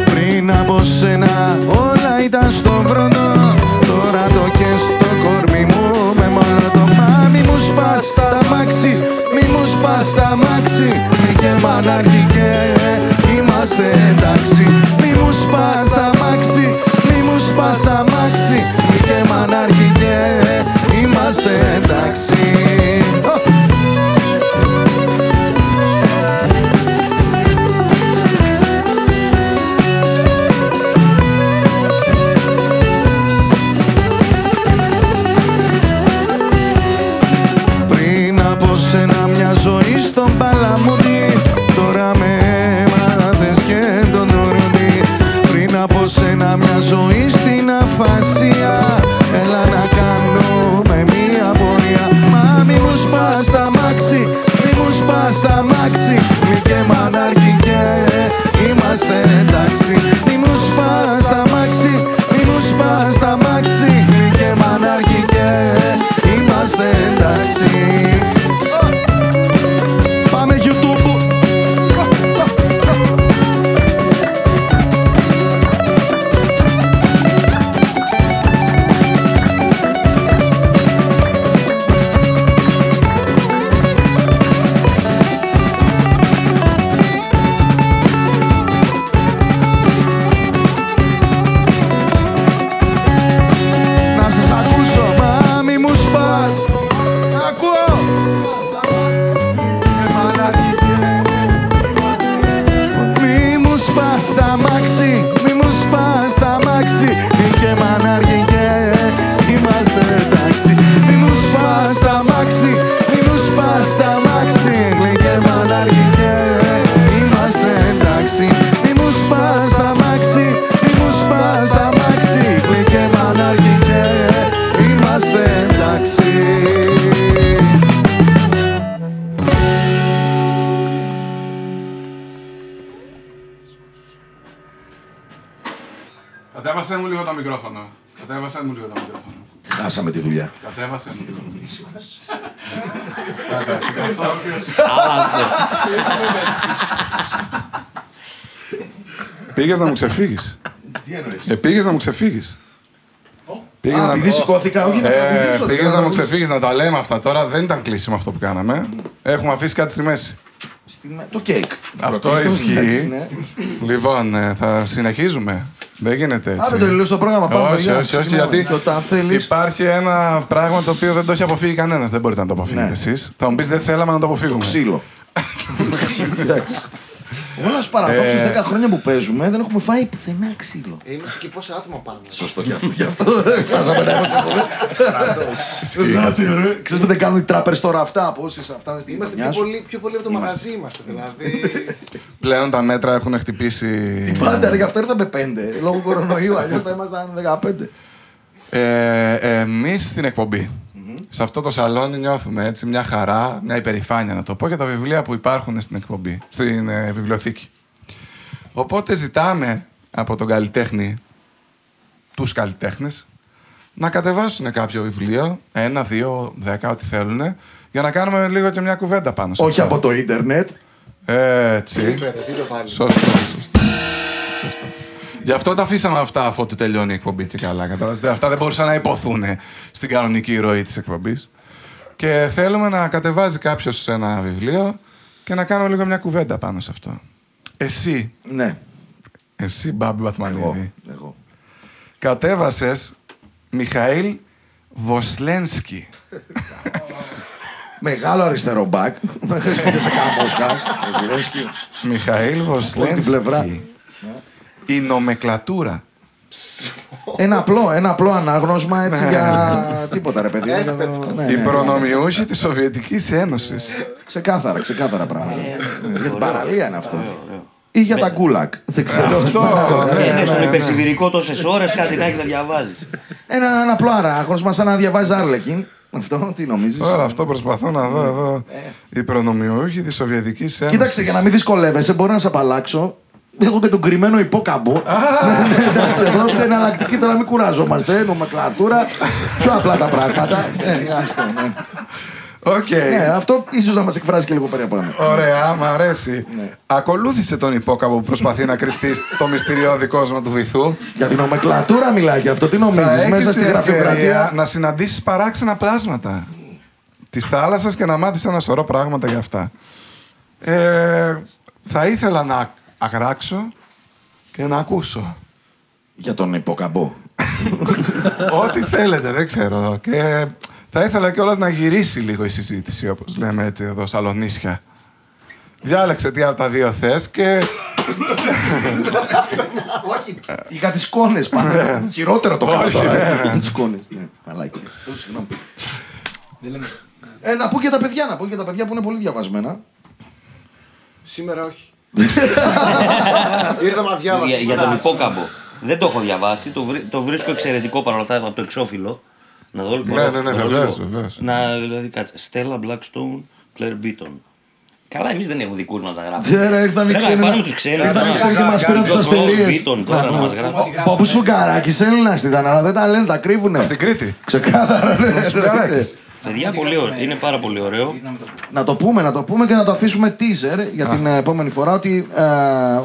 Πριν από σένα όλα ήταν στο βρόνο Τώρα το και στο κορμί μου. Με μόνο το μάμι μου σπάς τα μάξι. Μη μου σπάς τα μάξι. Μη και μανάρχηκε είμαστε εντάξει. Μη μου σπάς Ε, πήγες να μου ξεφύγεις. Πήγες Α, να- επειδή σηκώθηκα, όχι να Ε, τραγουδήσω. πήγες δεν να μου τραγουδήσω. ξεφύγεις να τα λέμε αυτά τώρα. Δεν ήταν κλείσιμο αυτό που κάναμε. Έχουμε αφήσει κάτι στη μέση. Στη με- Το κέικ. Αυτό Πρωτίστως, εντάξει, ισχύει. ναι. Λοιπόν, ε, θα συνεχίζουμε. Δεν γίνεται έτσι. Άντε το τελείωσε το πρόγραμμα. Πάμε, όχι, παιδιά. όχι, όχι, Ξεκινάμε. γιατί Και όταν θέλεις... υπάρχει ένα πράγμα το οποίο δεν το έχει αποφύγει κανένας. Δεν μπορείτε να το αποφύγετε Ναι. εσείς. Θα μου πεις δεν θέλαμε να το αποφύγουμε. Ξύλο. *laughs* Εντάξει. Όλα στου παραδόξου Ε. 10 χρόνια που παίζουμε δεν έχουμε φάει πουθενά ξύλο. Είμαστε και πόσα άτομα πάνω. Σωστό και αυτό. Γι' αυτό δεν φτάσαμε να είμαστε εδώ. Ελάτε, ρε. Ξέρεις που δεν κάνουν οι τράπερ τώρα αυτά. Πόσες αυτά είναι στη Είμαστε γειτονιά πιο σου; πολύ, πιο πολύ από το μαγαζί είμαστε. Δηλαδή. Πλέον τα μέτρα έχουν χτυπήσει. Πάντα, ρε, γι' αυτό ήρθαμε πέντε. Λόγω κορονοϊού, αλλιώς θα ήμασταν 15. Ε, Εμείς στην εκπομπη σε αυτό το σαλόνι νιώθουμε έτσι μια χαρά, μια υπερηφάνεια να το πω για τα βιβλία που υπάρχουν στην εκπομπή, στην ε, βιβλιοθήκη. Οπότε ζητάμε από τον καλλιτέχνη, τους καλλιτέχνες, να κατεβάσουν κάποιο βιβλίο, ένα, δύο, δέκα, ό,τι θέλουν, για να κάνουμε λίγο και μια κουβέντα πάνω σε Όχι αυτό. από το ίντερνετ. Έτσι. Είπε, τι το πάλι. Σωστό, σωστό. σωστό. Γι' αυτό τα αφήσαμε αυτά αφού του τελειώνει η εκπομπή και καλά. Κατάλαβες. Αυτά δεν μπορούσαν να υποθούν στην κανονική ροή της εκπομπής. Και θέλουμε να κατεβάζει κάποιος ένα βιβλίο και να κάνουμε λίγο μια κουβέντα πάνω σε αυτό. Εσύ, Ναι, εσύ Μπάμπη εγώ. Βαθμανίδη, εγώ. κατέβασες Μιχαήλ Βοσλένσκι. *laughs* Μεγάλο αριστερό μπακ. Έστησε σε κάμποσχας. *laughs* Ο Ζηλένσκι. Μιχαήλ την πλευρά. Βοσλένσκι. Η νομεκλατούρα. Ένα απλό, ένα απλό ανάγνωσμα έτσι Ναι. για τίποτα ρε παιδί. Εύπεπτο. Ναι, Οι ναι. προνομιούχοι της Σοβιετικής Ένωσης. Ξεκάθαρα, ξεκάθαρα πράγματα. Ε, Για την παραλία είναι αυτό. Ή για τα γκούλακ. Δεν ξέρω. Αυτό, ναι. Είναι στον υπερσιβηρικό τόσες ώρες κάτι να έχεις να διαβάζεις. Ένα, ένα απλό ανάγνωσμα σαν να διαβάζει Άρλεκιν. Αυτό τι νομίζεις; Τώρα αυτό προσπαθώ να δω εδώ. Οι προνομιούχοι της Σοβιετικής Ένωσης. Κοίταξε, για να μην δυσκολεύεσαι, μπορώ να σε απαλλάξω. Έχω και τον κρυμμένο υπόκαμπο. Ναι, Εντάξει, εδώ είναι εναλλακτική τώρα, μην κουράζομαστε. Νομεκλατούρα. Πιο απλά τα πράγματα. Ε, άστο, ναι. Οκ. Ναι, αυτό ίσως να μας εκφράσει και λίγο παραπάνω. Ωραία, μ' αρέσει. Ναι. Ακολούθησε τον ιππόκαμπο που προσπαθεί να κρυφτεί στο μυστηριώδη κόσμο του βυθού. Για την νομενκλατούρα μιλάει και αυτό. Τι Θα νομίζει, έχεις μέσα στη την ευκαιρία γραφειοκρατία; να συναντήσεις παράξενα πλάσματα της θάλασσας και να μάθεις ένα σωρό πράγματα για αυτά. Ε, θα ήθελα να αράξω και να ακούσω. Για τον υποκαμπό. *laughs* Ό,τι θέλετε, δεν ξέρω. Και θα ήθελα κιόλας να γυρίσει λίγο η συζήτηση, όπως λέμε έτσι εδώ, σαλονίσια. Διάλεξε τι από τα δύο θες και *laughs* Όχι, για τις κόνε πάνω. Χειρότερο το κάνω Όχι, τώρα. ναι, ε, ναι. Για τις κόνε. Μαλάκι. Ω, συγγνώμη. Ε, να πω και τα παιδιά, να πω και τα παιδιά που είναι πολύ διαβασμένα. Σήμερα όχι. *laughs* Ήρθα μα διάβασα. Για, για τον υπόκαμπο. Δεν το έχω διαβάσει, το, βρί- το βρίσκω εξαιρετικό παρόλα αυτά από το εξώφυλλο. Να δω, Ναι, ναι, ναι, να δω βεβαίως, λίγο. βεβαίως. Να, δηλαδή, κάτσε. Στέλλα Blackstone, Claire Beaton. Καλά, εμείς δεν έχουμε δικούς μας να γράφουμε. Τέρα, ήρθαν οι Πρέπει να ξένοι. πάρουμε τους ξένους. Ήρθαν οι να- ξένοι και μας πήραν του Τον αστερίες. Beaton τώρα να μας γράφει. Πόπου Σουγκαράκης Έλληνας ήταν, αλλά δεν τα λένε, τα κρύβουνε. από την Κρήτη. Ξεκάθαρα, ναι. Σουγκαράκης. Παιδιά, πολύ ωραίο. Είναι πάρα πολύ ωραίο. Να το πούμε, να το πούμε και να το αφήσουμε teaser για την ε, επόμενη φορά ότι ε,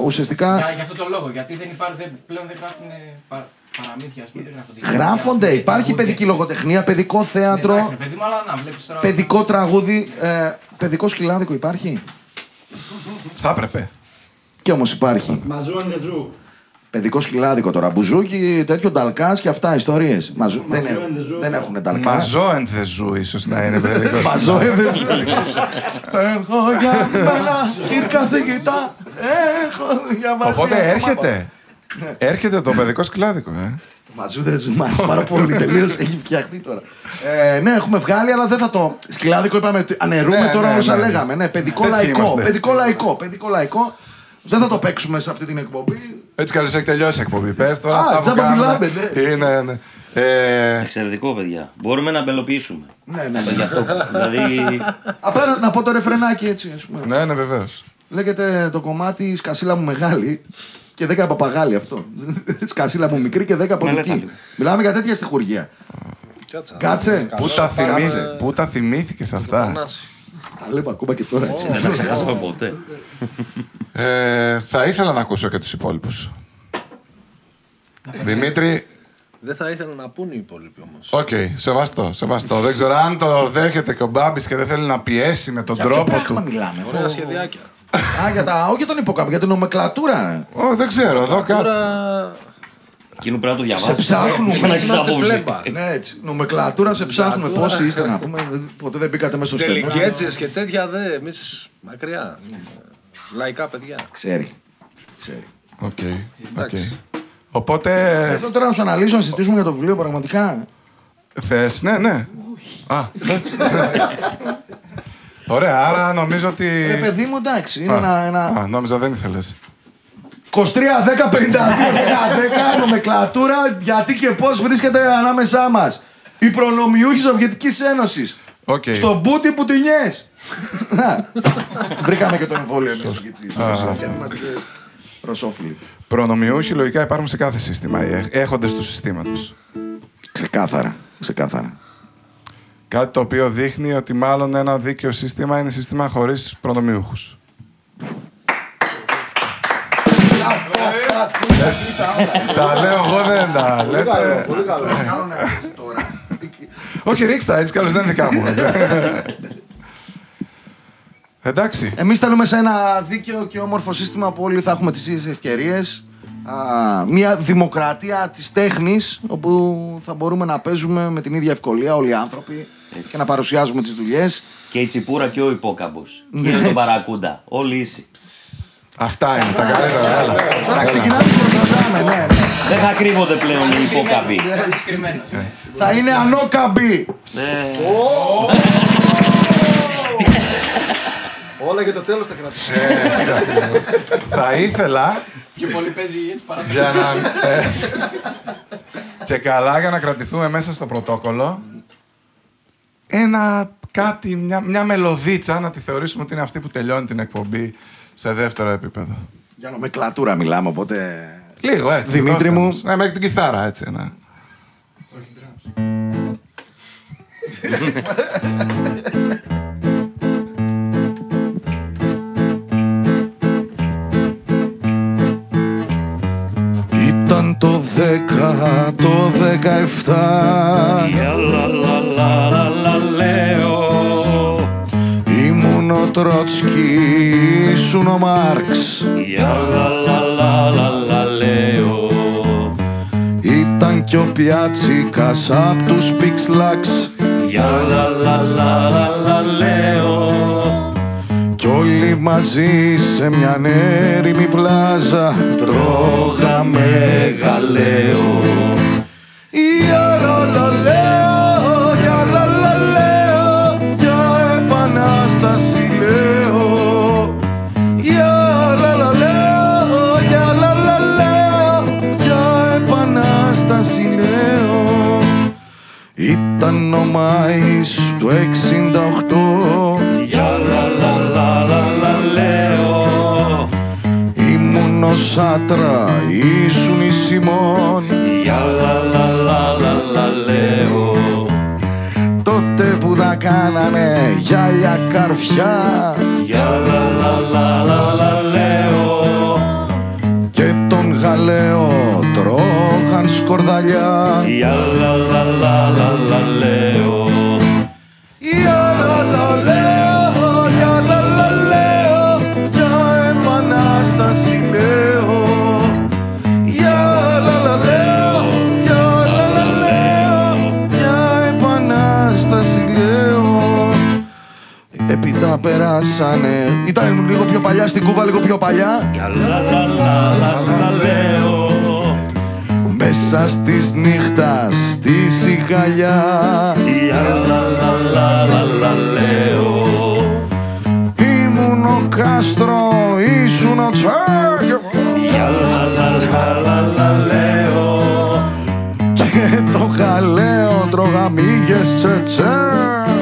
ουσιαστικά Για, για αυτό το λόγο, γιατί δεν υπάρχουν, δεν, πλέον δεν γράφουν πα, παραμύθια, ας πούμε, δεν γράφονται. γράφονται, υπάρχει παιδική λογοτεχνία, παιδικό Εντάξει, θέατρο, ρε παιδί μου, αλλά να βλέπεις τώρα... παιδικό τραγούδι, ε, παιδικό σκυλάδικο υπάρχει; Θα έπρεπε. Και όμως υπάρχει. Μαζού αν δεν ζου. Παιδικό σκυλάδικο τώρα. Μπουζούκι, τέτοιο νταλκάς και αυτά ιστορίες. Δεν, έχουν- δεν έχουν νταλκά. Μαζό ενθεζού, ίσως να είναι παιδικός. Μαζό Έχω για μένα την καθηγητά. Έχω για μαζί. Οπότε έρχεται. Έρχεται το παιδικό σκλάδικο, ε. Μαζού δεν σου μ' άρεσε πάρα πολύ. Τελείως έχει φτιαχτεί τώρα. Ε, ναι, έχουμε βγάλει, αλλά δεν θα το. Σκυλάδικο είπαμε ότι αναιρούμε Ναι, τώρα ναι, όσα ναι. λέγαμε. Ναι, παιδικό Τέτοιοι λαϊκό. είμαστε. Παιδικό λαϊκό. Παιδικό λαϊκό. Δεν θα το παίξουμε σε αυτή την εκπομπή. Έτσι κι αλλιώς έχει τελειώσει η εκπομπή. Πες τώρα Α, αυτά που τζάμπα κάνουμε. μιλάμε, ναι. Είναι, ναι. Ε, Εξαιρετικό, παιδιά. Μπορούμε να αμπελοποιήσουμε. Ναι, ναι. Γι' αυτό. δηλαδή. Απλά να- να πω το ρεφρενάκι έτσι. Ας πούμε. ναι, ναι, βεβαίως. Λέγεται το κομμάτι Σκασίλα μου μεγάλη. Και 10 από παπαγάλι αυτό. Σκασίλα από μικρή και 10 από Μελέτα δική. λίγο. Μιλάμε για τέτοια στοιχουργία. Κάτσε. Κάτσε. Πού τα, θυμή... Κάτσε. Πού τα θυμήθηκες αυτά; Θανάση. Τα λέμε ακόμα και τώρα έτσι. Δεν τα ξεχάσαμε ποτέ. *laughs* Ε, θα ήθελα να ακούσω και τους υπόλοιπους. Δημήτρη, Δεν θα ήθελα να πούνε οι υπόλοιποι όμως. οκ, σεβαστό, σεβαστό. Δεν ξέρω αν το δέχεται και ο Μπάμπης και δεν θέλει να πιέσει με τον Για ποιο τρόπο πράγμα του. μιλάμε. Ωραία ο- σχεδιάκια. Α, για τα, όχι για τον υποκάπη, για την νομεκλατούρα. Ω, δεν ξέρω, εδώ κάτσε. Τώρα. Εκείνο πρέπει να το Σε διαβάσει. ψάχνουμε. Να έχεις Είμαστε άποψη. πλέμπα. Ναι, έτσι. Νομεκλατούρα σε ψάχνουμε. Πόσοι είστε να πούμε. δεν- Ποτέ δεν μπήκατε μέσα στο στέλνο. Τελικέτσιε και τέτοια δε. Εμείς μακριά. Λαϊκά παιδιά. Ξέρει. Ξέρει. OK, OK. Εντάξει. Οπότε, Θες τώρα να σου αναλύσω, να συζητήσουμε για το βιβλίο πραγματικά; θες, ναι, ναι. Α, εντάξει. Ωραία, άρα νομίζω ότι... Ε, παιδί μου, εντάξει. Είναι Α, ένα, ένα... Α, νόμιζα δεν ήθελες. 23, 10, 52, 10, 10, νομενκλατούρα, γιατί και πώς βρίσκεται ανάμεσά μας. Οι προνομιούχοι Σοβιετικής Ένωσης. Οκ. Στο μπούτι πουτινιέ. Βρήκαμε και το εμβόλιο εμείς Γιατί είμαστε ρωσόφιλοι. Προνομιούχοι λογικά υπάρχουν σε κάθε σύστημα, οι έχ- έχοντες του συστήματος. Ξεκάθαρα. Ξεκάθαρα. Κάτι το οποίο δείχνει ότι μάλλον ένα δίκαιο σύστημα είναι σύστημα χωρίς προνομιούχους. Τα λέω εγώ δεν τα λέτε. Πολύ καλό. Όχι, ρίξτε τα, έτσι κι άλλως δεν είναι δικά μου. Εντάξει. Εμείς θέλουμε σε ένα δίκαιο και όμορφο σύστημα που όλοι θα έχουμε τις ίδιες ευκαιρίες. Μια δημοκρατία της τέχνης όπου θα μπορούμε να παίζουμε με την ίδια ευκολία όλοι οι άνθρωποι και να παρουσιάζουμε τις δουλειές. Και η τσιπούρα και ο υπόκαμπος. Ναι, Και τον παρακούντα. Όλοι ίσοι. Αυτά είναι τα καλύτερα. Έλα. Τώρα ξεκινάμε και προχωράμε, ναι, ναι. Δεν θα κρύβονται πλέον οι υπόκαμποι. Συγκεκριμένα. Θα είναι ανώκαμποι. *laughs* *laughs* Όλα για το τέλος θα κρατήσω. Θα ήθελα Πιο πολύ παίζει έτσι παρά για να... ε, και καλά για να κρατηθούμε μέσα στο πρωτόκολλο ένα κάτι, μια, μια μελωδίτσα να τη θεωρήσουμε ότι είναι αυτή που τελειώνει την εκπομπή σε δεύτερο επίπεδο. Για νομεκλατούρα μιλάμε, οπότε. Λίγο έτσι. Δημήτρη δώστε μου. μας. Ναι, μέχρι την κιθάρα έτσι. ένα. Ήταν *laughs* ήσουν ο Μάρξ λέω. Ήταν κι ο Πιάτσικας απ' τους Πιξλάξ λέω. Κι όλοι μαζί σε μια έρημη πλάζα τρώγαμε γαλαίο Μάης του 68 λέω. Ήμουν ο Σάτρα, ήσουν η Σιμών λέω. Τότε που τα κάνανε γυάλια καρφιά λέω. Και τον γαλαίο τρώγαν σκορδαλιά λέω. Έπειτα περάσανε, ήταν λίγο πιο παλιά στην Κούβα, λίγο πιο παλιά λέω. Μέσα στις νύχτας, στη σιγαλιά λέω. Ήμουν ο Κάστρο, ήσουν ο Τσάκ λέω. Και το γαλαίο τρώγα μύγες σε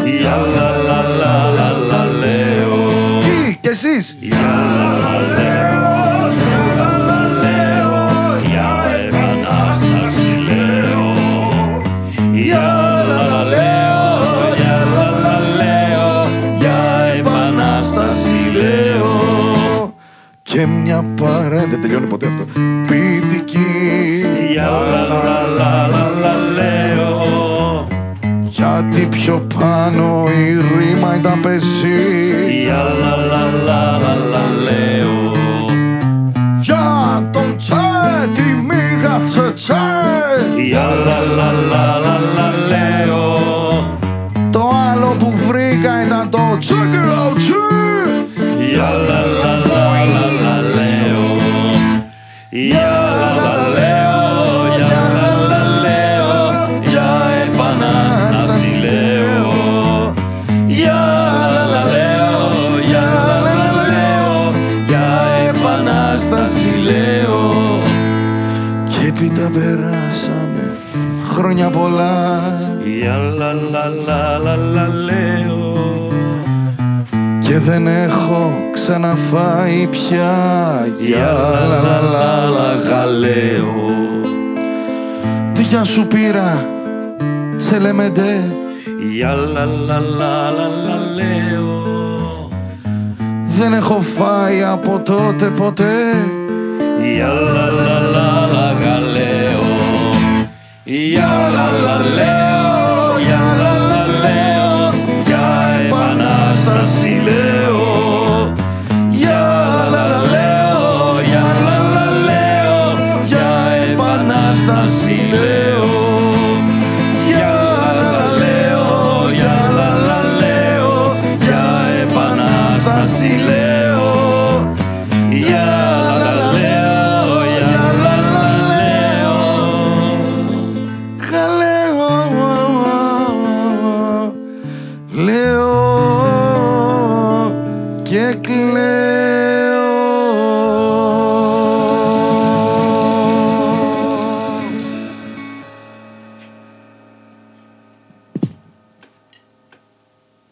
Γεια λα λα λα λα λα λέω. για κι εσείς. Γεια λα λα λέω. Και μια παρά... Τελειώνει ποτέ αυτό. Γιατί πιο πάνω η ρήμα ήταν πεσί. Για λα λα λα λα λα λέω Για τον τσε, τη μίγα τσε τσε. Για λα λα λα λα λα λέω Το άλλο που βρήκα ήταν το τσίκυρο τσι. Για λα λα λα λα δεν έχω ξαναφάει πια Για λα λα λα λα γαλέο Δικιά σου πήρα τσελεμεντέ Για λα λα λα λα λα λέω Δεν έχω φάει από τότε ποτέ Για λα λα